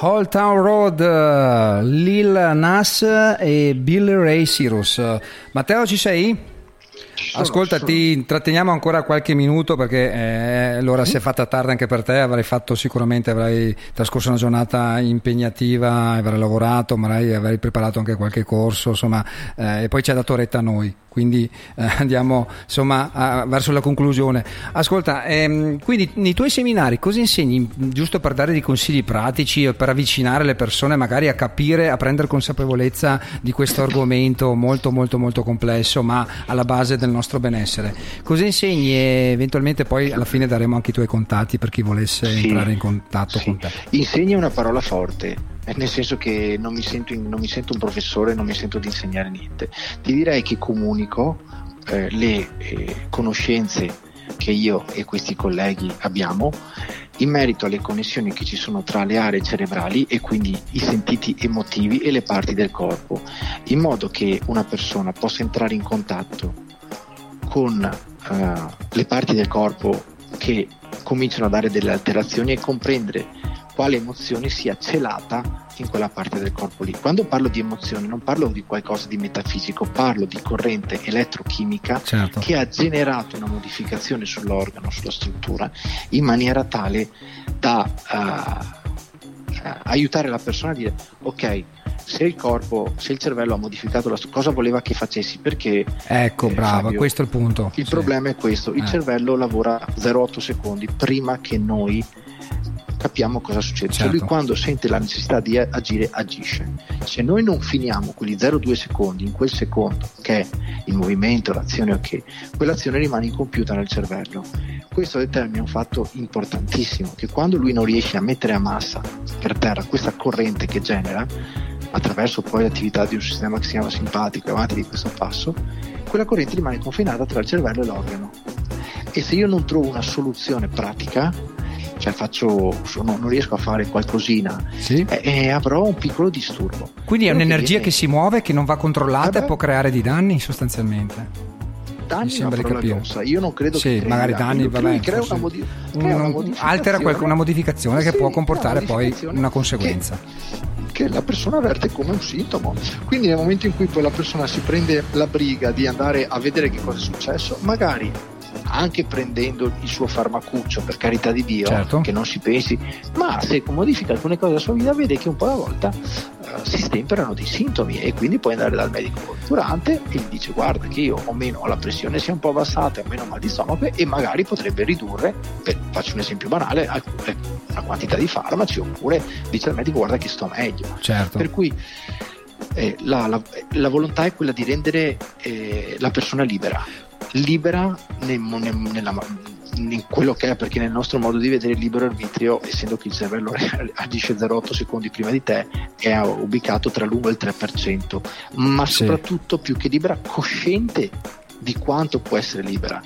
Old Town Road, Lil Nas e Billy Ray Cyrus. Matteo, ci sei? Sono, Ascolta, sono. ti intratteniamo ancora qualche minuto perché eh, l'ora si è fatta tardi anche per te, avrai fatto sicuramente, avrai trascorso una giornata impegnativa, avrai lavorato, magari avrai preparato anche qualche corso, insomma, eh, e poi ci hai dato retta a noi, quindi eh, andiamo insomma a- verso la conclusione. Ascolta, ehm, quindi nei tuoi seminari cosa insegni, giusto per dare dei consigli pratici per avvicinare le persone magari a capire, a prendere consapevolezza di questo argomento molto molto molto complesso ma alla base del nostro benessere. Cosa insegni e eventualmente poi alla fine daremo anche i tuoi contatti per chi volesse Sì. entrare in contatto Sì. con te. Insegna è una parola forte, eh, nel senso che non mi, sento non mi sento un professore, non mi sento di insegnare niente. Ti direi che comunico eh, le eh, conoscenze che io e questi colleghi abbiamo in merito alle connessioni che ci sono tra le aree cerebrali e quindi i sentiti emotivi e le parti del corpo, in modo che una persona possa entrare in contatto con eh, le parti del corpo che cominciano a dare delle alterazioni e comprendere quale emozione sia celata in quella parte del corpo lì. Quando parlo di emozione non parlo di qualcosa di metafisico, parlo di corrente elettrochimica Certo. che ha generato una modificazione sull'organo, sulla struttura, in maniera tale da eh, aiutare la persona a dire ok, se il corpo, se il cervello ha modificato la struttura, cosa voleva che facessi? Perché Ecco, eh, brava, Fabio, questo è il punto. il Sì. problema è questo, il Eh. cervello lavora 0,8 secondi prima che noi capiamo cosa succede. Cioè lui Certo. quando sente la necessità di agire, agisce. Se noi non finiamo quelli 0,2 secondi in quel secondo, che è il movimento, l'azione, ok, quell'azione rimane incompiuta nel cervello. Questo determina un fatto importantissimo, che quando lui non riesce a mettere a massa per terra questa corrente che genera, attraverso poi l'attività di un sistema che si chiama simpatico, avanti di questo passo, quella corrente rimane confinata tra il cervello e l'organo. E se io non trovo una soluzione pratica, cioè faccio, sono- non riesco a fare qualcosina, Sì. eh, eh, avrò un piccolo disturbo. Quindi è Quello un'energia viene- che si muove, che non va controllata Eh e beh. può creare di danni sostanzialmente. danni mi sembra di capire. grossa. Io non credo Sì, che magari danni. danni, vabbè, crea una, modi- crea una un- modificazione. altera qualche- una modificazione che Sì, può una comportare poi una conseguenza. Che, che la persona avverte come un sintomo. Quindi nel momento in cui poi la persona si prende la briga di andare a vedere che cosa è successo, magari anche prendendo il suo farmacuccio, per carità di Dio, Certo. che non si pensi, ma se modifica alcune cose della sua vita vede che un po' alla volta si stemperano dei sintomi e quindi puoi andare dal medico durante e gli dice guarda che io o meno la pressione sia un po' abbassata, ho meno mal di stomaco e magari potrebbe ridurre, per- faccio un esempio banale, alcune- la quantità di farmaci oppure dice al medico guarda che sto meglio. Certo. Per cui eh, la, la- la volontà è quella di rendere eh, la persona libera, libera nel- nel- nella- in quello che è, perché nel nostro modo di vedere il libero arbitrio, essendo che il cervello agisce 0,8 secondi prima di te, è ubicato tra l'1 e il 3%, ma Sì. soprattutto più che libera, cosciente di quanto può essere libera.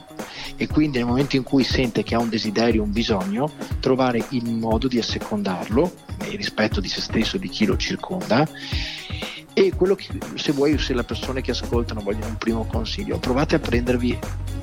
E quindi nel momento in cui sente che ha un desiderio, un bisogno, trovare il modo di assecondarlo nel rispetto di se stesso e di chi lo circonda. E quello che, se vuoi, se le persone che ascoltano vogliono un primo consiglio, provate a prendervi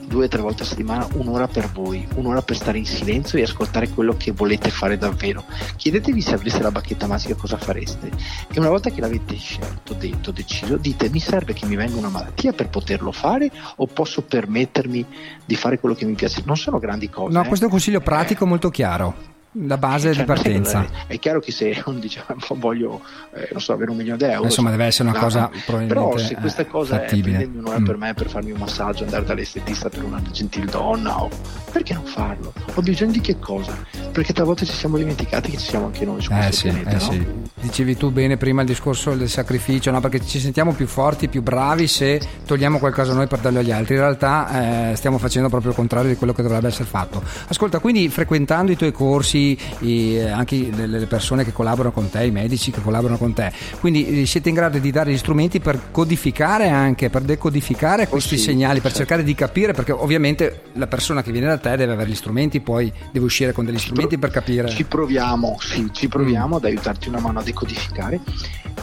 due o tre volte a settimana un'ora per voi, un'ora per stare in silenzio e ascoltare quello che volete fare davvero. Chiedetevi se avreste la bacchetta magica cosa fareste. E una volta che l'avete scelto, detto, deciso, dite mi serve che mi venga una malattia per poterlo fare o posso permettermi di fare quello che mi piace? Non sono grandi cose. No, eh. questo è un consiglio pratico molto chiaro. La base Cioè, di non è che- partenza. È chiaro che se uno dice voglio eh, non so, avere un milione di euro, Insomma, deve essere una no, cosa probabilmente, Però se questa eh, cosa fattibile. è un'ora Mm. per me per farmi un massaggio, andare dall'estetista per una gentildonna, o perché non farlo? Ho bisogno di che cosa? Perché talvolta ci siamo dimenticati che ci siamo anche noi su Eh sì, pianeta, eh no? sì. Dicevi tu bene prima il discorso del sacrificio, no? perché ci sentiamo più forti, più bravi se togliamo qualcosa noi per darlo agli altri. In realtà eh, stiamo facendo proprio il contrario di quello che dovrebbe essere fatto. Ascolta, quindi frequentando i tuoi corsi, i- eh, anche le, le persone che collaborano con te, i medici che collaborano con te, quindi eh, siete in grado di dare gli strumenti per codificare anche, per decodificare questi Oh sì, segnali, per certo. cercare di capire, perché ovviamente la persona che viene da te deve avere gli strumenti, poi deve uscire con degli strumenti per capire. Ci proviamo, sì, ci proviamo ad aiutarti una mano a decodificare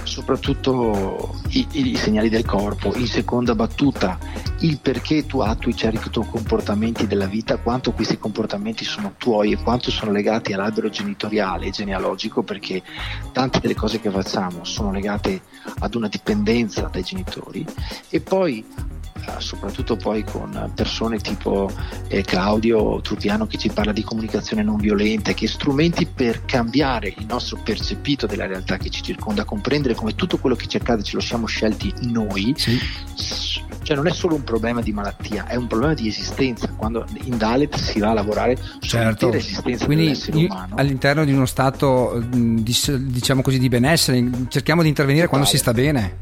soprattutto i, i segnali del corpo. In seconda battuta, il perché tu attui certi tuoi comportamenti della vita, quanto questi comportamenti sono tuoi e quanto sono legati all'albero genitoriale e genealogico, perché tante delle cose che facciamo sono legate ad una dipendenza dai genitori e poi eh, soprattutto poi con persone tipo eh, Claudio Trupiano che ci parla di comunicazione non violenta, che strumenti per cambiare il nostro percepito della realtà che ci circonda, comprendere come tutto quello che ci accade ce lo siamo scelti noi, Sì. Cioè non è solo un problema di malattia, è un problema di esistenza. Quando in Dalet si va a lavorare Certo, sull'intera esistenza quindi dell'essere umano. all'interno di uno stato di, diciamo così di benessere cerchiamo di intervenire quando si sta bene.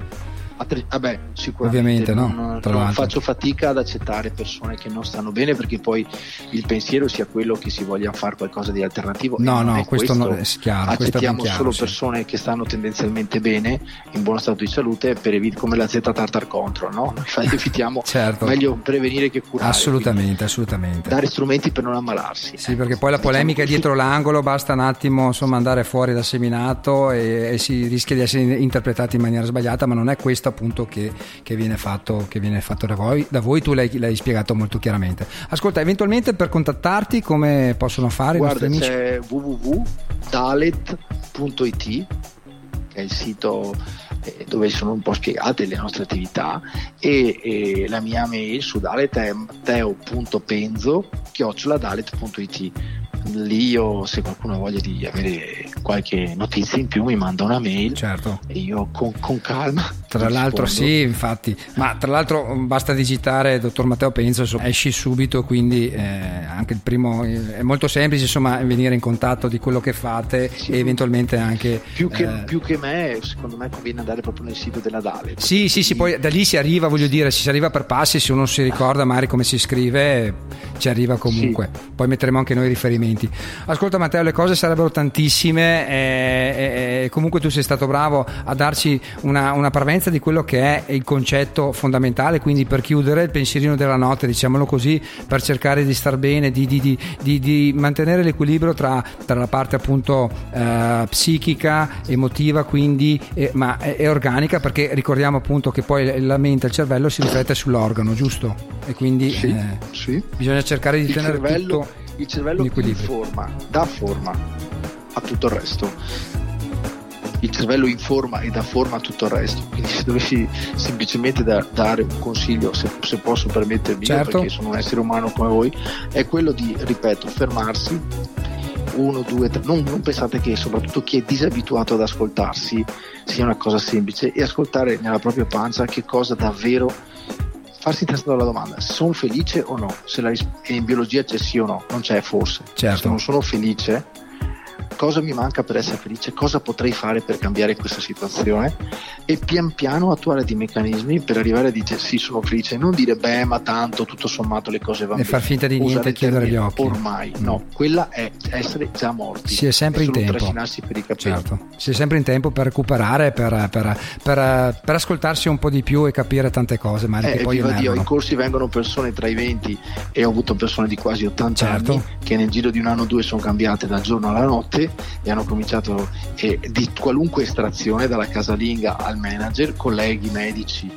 A tre- Vabbè, sicuramente Ovviamente, no? non, Tra non faccio fatica ad accettare persone che non stanno bene perché poi il pensiero sia quello che si voglia fare qualcosa di alternativo. No, no, è questo non- è chiaro, questo Accettiamo chiaro, solo sì. persone che stanno tendenzialmente bene, in buono stato di salute, per evit- come la Z Tartar Control, no? Noi evitiamo Certo. meglio prevenire che curare. Assolutamente, assolutamente. Dare strumenti per non ammalarsi. Sì, perché poi la polemica è dietro l'angolo, basta un attimo insomma, andare fuori dal seminato e, e si rischia di essere interpretati in maniera sbagliata, ma non è questo appunto che, che viene fatto, che viene fatto da, voi, da voi, tu l'hai, l'hai spiegato molto chiaramente. Ascolta, eventualmente per contattarti come possono fare Guarda, i nostri amici? c'è www.dalet.it che è il sito eh, dove sono un po' spiegate le nostre attività e, e la mia mail su Dalet è matteo.penzo chioccioladalet.it lì io se qualcuno ha voglia di avere qualche notizia in più mi manda una mail Certo. e io con, con calma Tra l'altro rispondo. sì, infatti, ma tra l'altro basta digitare dottor Matteo Penzo, esci subito, quindi eh, anche il primo eh, è molto semplice insomma venire in contatto di quello che fate Sì. e eventualmente anche... più che, eh, più che me secondo me conviene andare proprio nel sito della Dalet Sì, sì, sì, poi da lì si arriva, voglio dire, si arriva per passi, se uno si ricorda magari come si scrive, ci arriva comunque. Poi metteremo anche noi i riferimenti. Ascolta Matteo, le cose sarebbero tantissime, eh, eh, eh, comunque tu sei stato bravo a darci una, una parvenza di quello che è il concetto fondamentale, quindi per chiudere il pensierino della notte, diciamolo così, per cercare di star bene, di, di- di- di- mantenere l'equilibrio tra, tra la parte appunto eh, psichica, emotiva, quindi, eh, ma è, è organica, perché ricordiamo appunto che poi la mente, il cervello si riflette sull'organo, giusto? E quindi Sì, eh, sì. bisogna cercare di il tenere cervello, tutto il cervello in equilibrio. informa, dà forma a tutto il resto. Il cervello informa e dà forma a tutto il resto. Quindi se dovessi semplicemente da- dare un consiglio, se, se posso permettermi, Certo. perché sono un essere umano come voi, è quello di, ripeto, fermarsi. Uno, due, tre. Non, non pensate che soprattutto chi è disabituato ad ascoltarsi sia una cosa semplice e ascoltare nella propria pancia che cosa davvero farsi testare la domanda sono felice o no se la in biologia c'è sì o no non c'è forse Certo. se non sono felice cosa mi manca per essere felice cosa potrei fare per cambiare questa situazione e pian piano attuare dei meccanismi per arrivare a dire sì sono felice non dire beh ma tanto tutto sommato le cose vanno E far bene. finta di niente e chiudere gli occhi. ormai Mm. no quella è essere già morti Si è sempre in solo tempo. per i capelli Certo, si è sempre in tempo per recuperare, per, per- per- per ascoltarsi un po' di più e capire tante cose, ma Eh, poi Dio, ai corsi vengono persone tra i 20 e ho avuto persone di quasi 80 Certo. anni che nel giro di un anno o due sono cambiate dal giorno alla notte e hanno cominciato eh, di qualunque estrazione, dalla casalinga al manager, colleghi medici,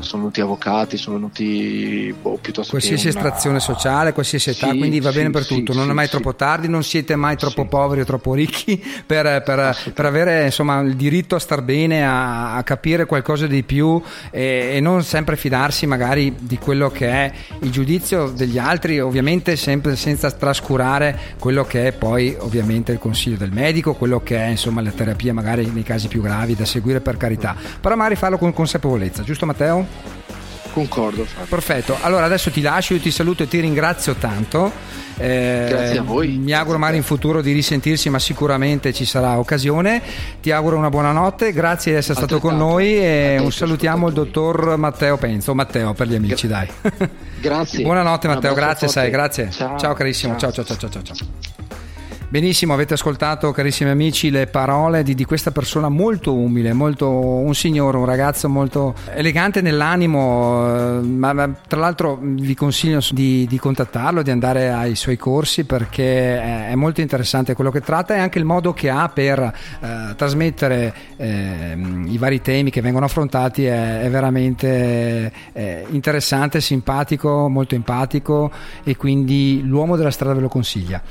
sono venuti avvocati, sono venuti boh, piuttosto Qualsiasi che una- estrazione sociale, qualsiasi età, Sì, quindi va bene sì, per sì, tutto, non è mai troppo tardi, non siete mai troppo poveri o troppo ricchi per, per- per avere insomma, il diritto a star bene, a, a capire qualcosa di più e, e non sempre fidarsi magari di quello che è il giudizio degli altri, ovviamente sempre senza trascurare quello che è poi ovviamente il consiglio del medico, quello che è insomma la terapia magari nei casi più gravi da seguire per carità, però magari farlo con consapevolezza, giusto Matteo? Concordo, Fabio. Perfetto, allora adesso ti lascio, io ti saluto e ti ringrazio tanto. Eh, Grazie a voi. Mi auguro magari in futuro di risentirsi, ma sicuramente ci sarà occasione. Ti auguro una buona notte, grazie di essere stato con noi e un salutiamo il dottor Matteo Penzo, Matteo per gli amici, dai. Grazie. Buonanotte Matteo, grazie, forte. sai, grazie. Ciao, Ciao carissimo, ciao ciao ciao ciao. ciao. Benissimo, avete ascoltato carissimi amici le parole di, di questa persona molto umile, molto, un signore, un ragazzo molto elegante nell'animo, eh, ma, ma tra l'altro vi consiglio di, di contattarlo, di andare ai suoi corsi perché è, è molto interessante quello che tratta e anche il modo che ha per eh, trasmettere ehm, i vari temi che vengono affrontati è, è veramente eh, interessante, simpatico, molto empatico e quindi l'uomo della strada ve lo consiglia.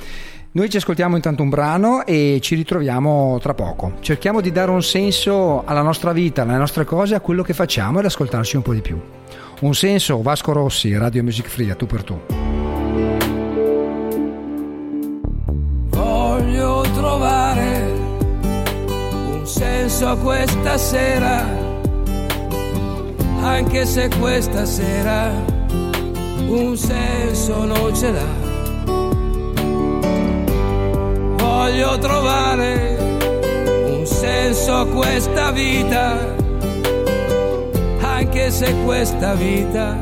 Noi ci ascoltiamo intanto un brano e ci ritroviamo tra poco. Cerchiamo di dare un senso alla nostra vita, alle nostre cose, a quello che facciamo ed ascoltarci un po' di più. Un senso, Vasco Rossi, Radio Music Free, a tu per tu. Voglio trovare un senso a questa sera, anche se questa sera un senso non ce l'ha. Voglio trovare un senso a questa vita, anche se questa vita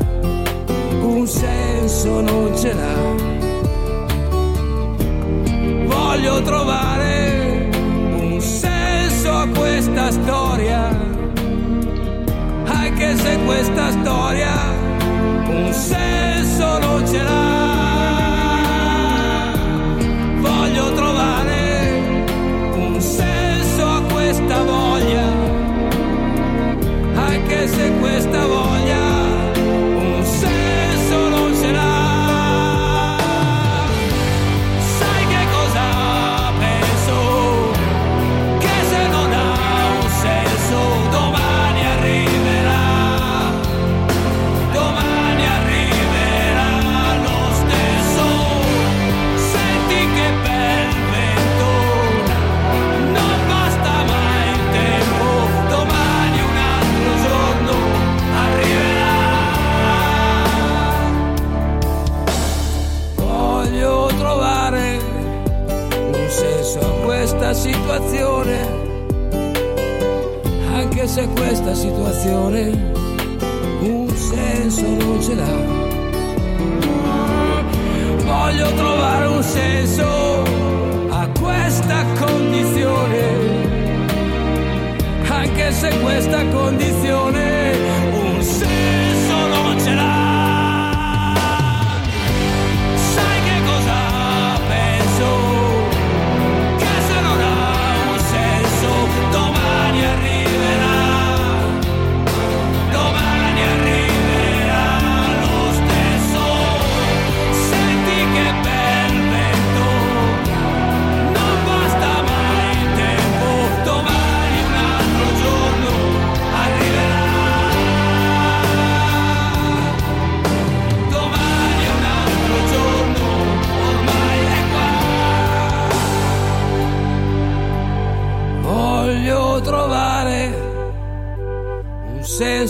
un senso non ce l'ha voglio trovare un senso a questa storia, anche se questa storia un senso non ce l'ha. Se questa situazione, anche se questa situazione un senso non ce l'ha. Voglio trovare un senso a questa condizione anche se questa condizione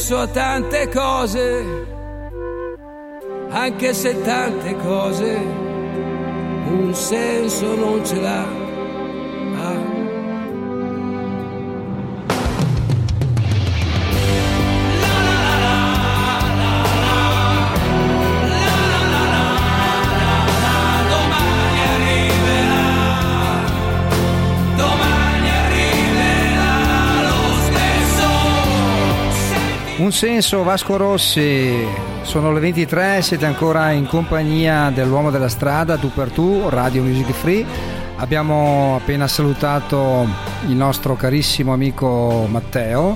senso a tante cose, anche se tante cose un senso non ce l'ha. Stesso. Un senso Vasco Rossi, sono le 23, siete ancora in compagnia dell'uomo della strada, tu per tu, Radio Music Free. Abbiamo appena salutato il nostro carissimo amico Matteo,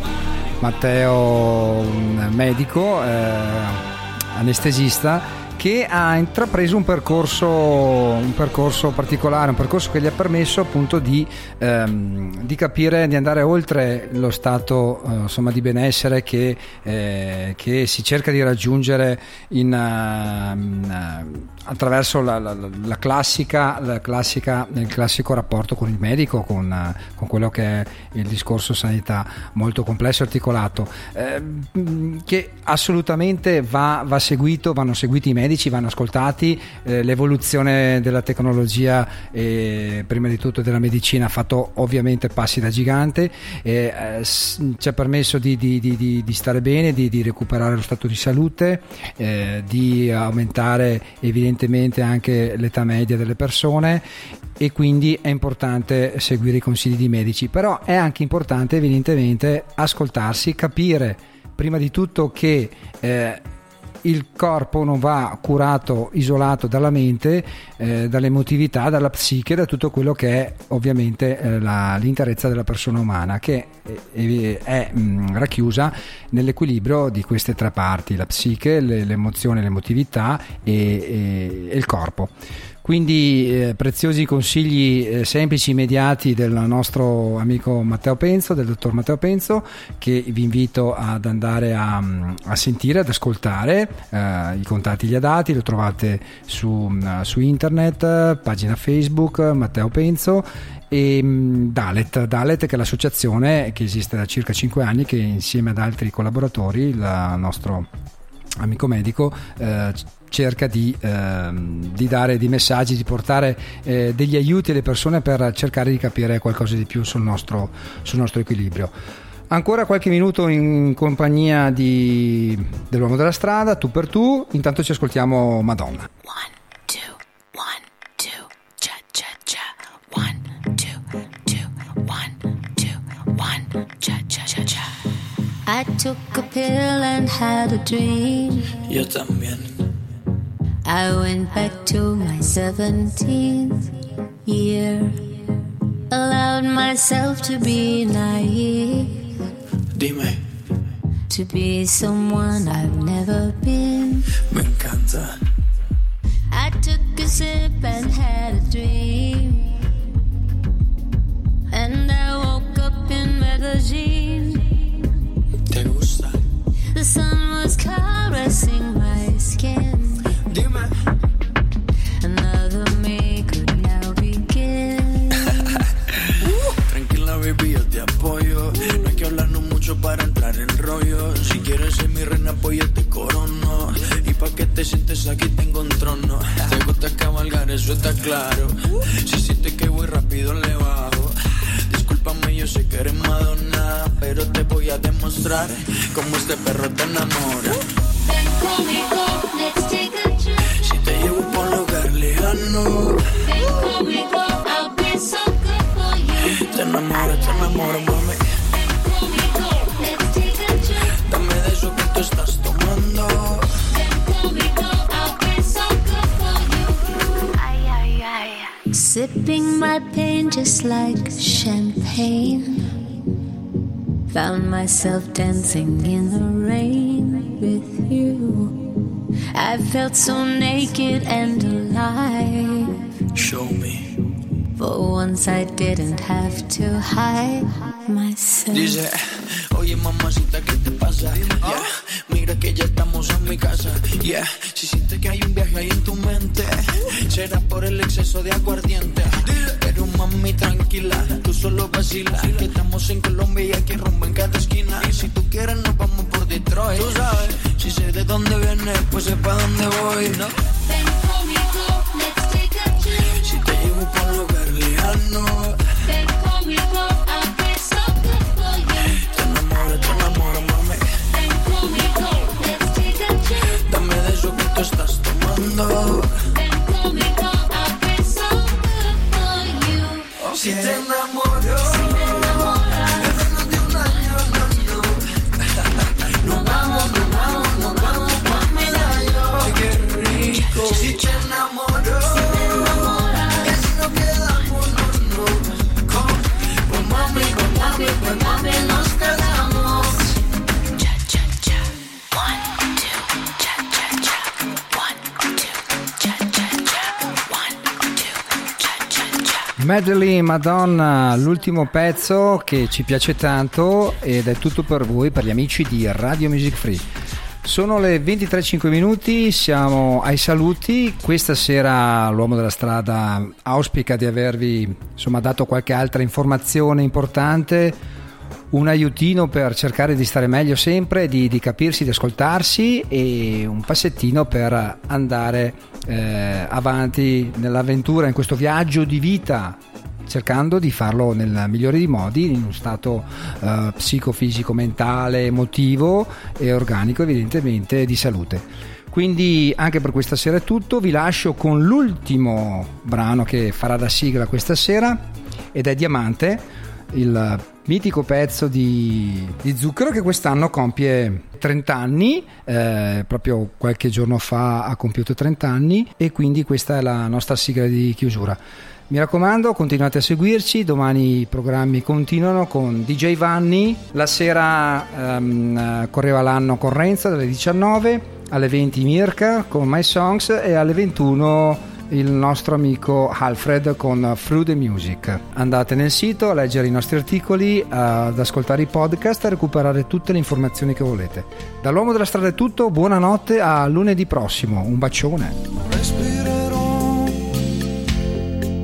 Matteo medico, eh, anestesista, che ha intrapreso un percorso, un percorso particolare, un percorso che gli ha permesso appunto di, ehm, di capire, di andare oltre lo stato eh, insomma, di benessere che, eh, che si cerca di raggiungere in, eh, in, eh, attraverso la, la- la classica, la classica- il classico rapporto con il medico, con, eh, con quello che è il discorso sanità molto complesso e articolato, eh, mh, che assolutamente va, va seguito, vanno seguiti i medici, vanno ascoltati, eh, l'evoluzione della tecnologia e prima di tutto della medicina ha fatto ovviamente passi da gigante, eh, ci ha permesso di, di- di- di- stare bene, di, di recuperare lo stato di salute, eh, di aumentare evidentemente anche l'età media delle persone e quindi è importante seguire i consigli di medici, però è anche importante evidentemente ascoltarsi, capire prima di tutto che eh, il corpo non va curato, isolato dalla mente, eh, dall'emotività, dalla psiche, da tutto quello che è ovviamente eh, la- l'interezza della persona umana, che è, è, mh, racchiusa nell'equilibrio di queste tre parti, la psiche, le- l'emozione, l'emotività e, e- e il corpo. Quindi eh, preziosi consigli eh, semplici, immediati del nostro amico Matteo Penzo, del dottor Matteo Penzo, che vi invito ad andare a, a sentire, ad ascoltare. Eh, I contatti li ha dati, lo trovate su, mm, su internet, pagina Facebook Matteo Penzo e mh, Dalet, Dalet che è l'associazione che esiste da circa 5 anni che insieme ad altri collaboratori, il nostro amico medico eh, cerca di, ehm, di dare dei messaggi, di portare eh, degli aiuti alle persone per cercare di capire qualcosa di più sul nostro, sul nostro equilibrio. Ancora qualche minuto in compagnia di, dell'uomo della strada, tu per tu, intanto ci ascoltiamo Madonna. I took a pill and had a dream. Yo también. I went back to my 17th year. Allowed myself to be naive, Dime, to be someone I've never been. me encanta. I took a sip and had a dream. And I woke up in Medellin. ¿Te gusta? The sun was caressing my skin. Tranquila, baby, yo te apoyo. No hay que hablarnos mucho para entrar en rollo. Si quieres ser mi reina, pues yo te corono. Y pa' que te sientes aquí tengo un trono. Te gusta cabalgar, eso está claro. Si sientes que voy rápido, le bajo. Discúlpame, yo sé que eres Madonna. Pero te voy a demostrar cómo este perro te enamora. Ven conmigo, enamoro, te enamoro, mami. Dame de eso que tú estás tomando. Sipping my pain just like champagne. Found myself dancing in the rain with you. I felt so naked and alive. Show me. For once I didn't have to hide myself. Dice, oye mamacita, ¿qué te pasa? Yeah, mira que ya estamos en mi casa. Yeah, si sientes que hay un viaje ahí en tu mente, será por el exceso de aguardiente. Pero mami, tranquila, tú solo vacila. Que estamos en Colombia y aquí rumbo en cada esquina. Y si tú quieres, nos vamos por Detroit. Tú sabes, si sé de dónde vienes, pues sé pa' dónde voy, ¿no? Medley Madonna, l'ultimo pezzo che ci piace tanto ed è tutto per voi, per gli amici di Radio Music Free. Sono le 23.05 minuti, siamo ai saluti. Questa sera l'uomo della strada auspica di avervi insomma, dato qualche altra informazione importante, un aiutino per cercare di stare meglio sempre, di, di capirsi, di ascoltarsi e un passettino per andare eh, avanti nell'avventura, in questo viaggio di vita cercando di farlo nel migliore dei modi, in uno stato eh, psicofisico, mentale, emotivo e organico evidentemente di salute. Quindi anche per questa sera è tutto, vi lascio con l'ultimo brano che farà da sigla questa sera ed è Diamante, il mitico pezzo di, di Zucchero che quest'anno compie 30 anni, eh, proprio qualche giorno fa ha compiuto 30 anni e quindi questa è la nostra sigla di chiusura. Mi raccomando, continuate a seguirci, domani i programmi continuano con DJ Vanni, la sera ehm, correva l'anno con Renzo dalle 19 alle 20 Mirka con My Songs e alle 21 il nostro amico Alfred con Through the Music. Andate nel sito a leggere i nostri articoli, ad ascoltare i podcast e a recuperare tutte le informazioni che volete. Dall'uomo della strada è tutto, buonanotte a lunedì prossimo, un bacione. respirerò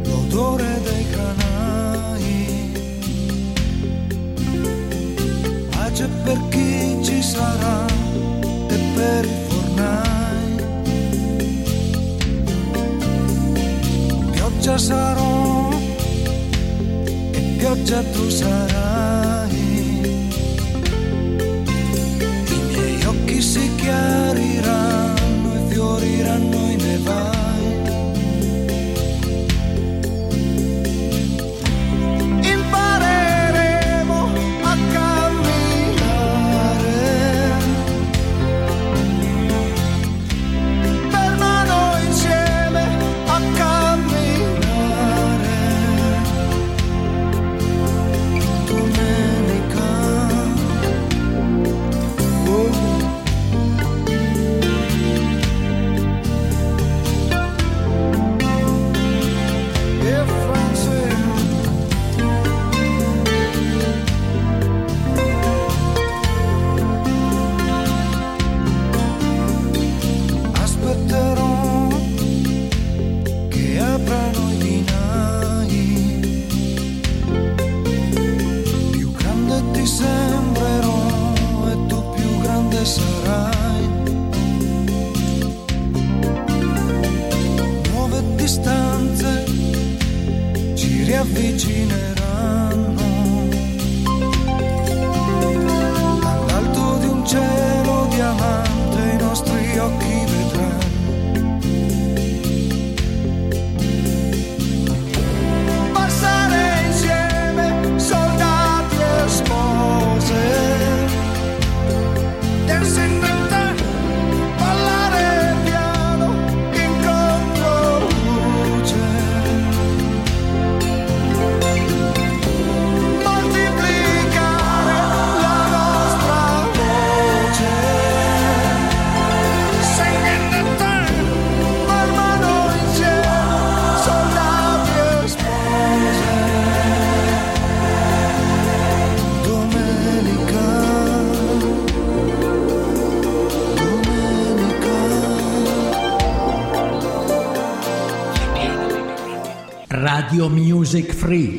l'odore dei granai. Pace per chi ci sarà Pioggia sarò e pioggia tu sarai. I miei occhi si chiariranno e fioriranno i nevai. Music Free. You make me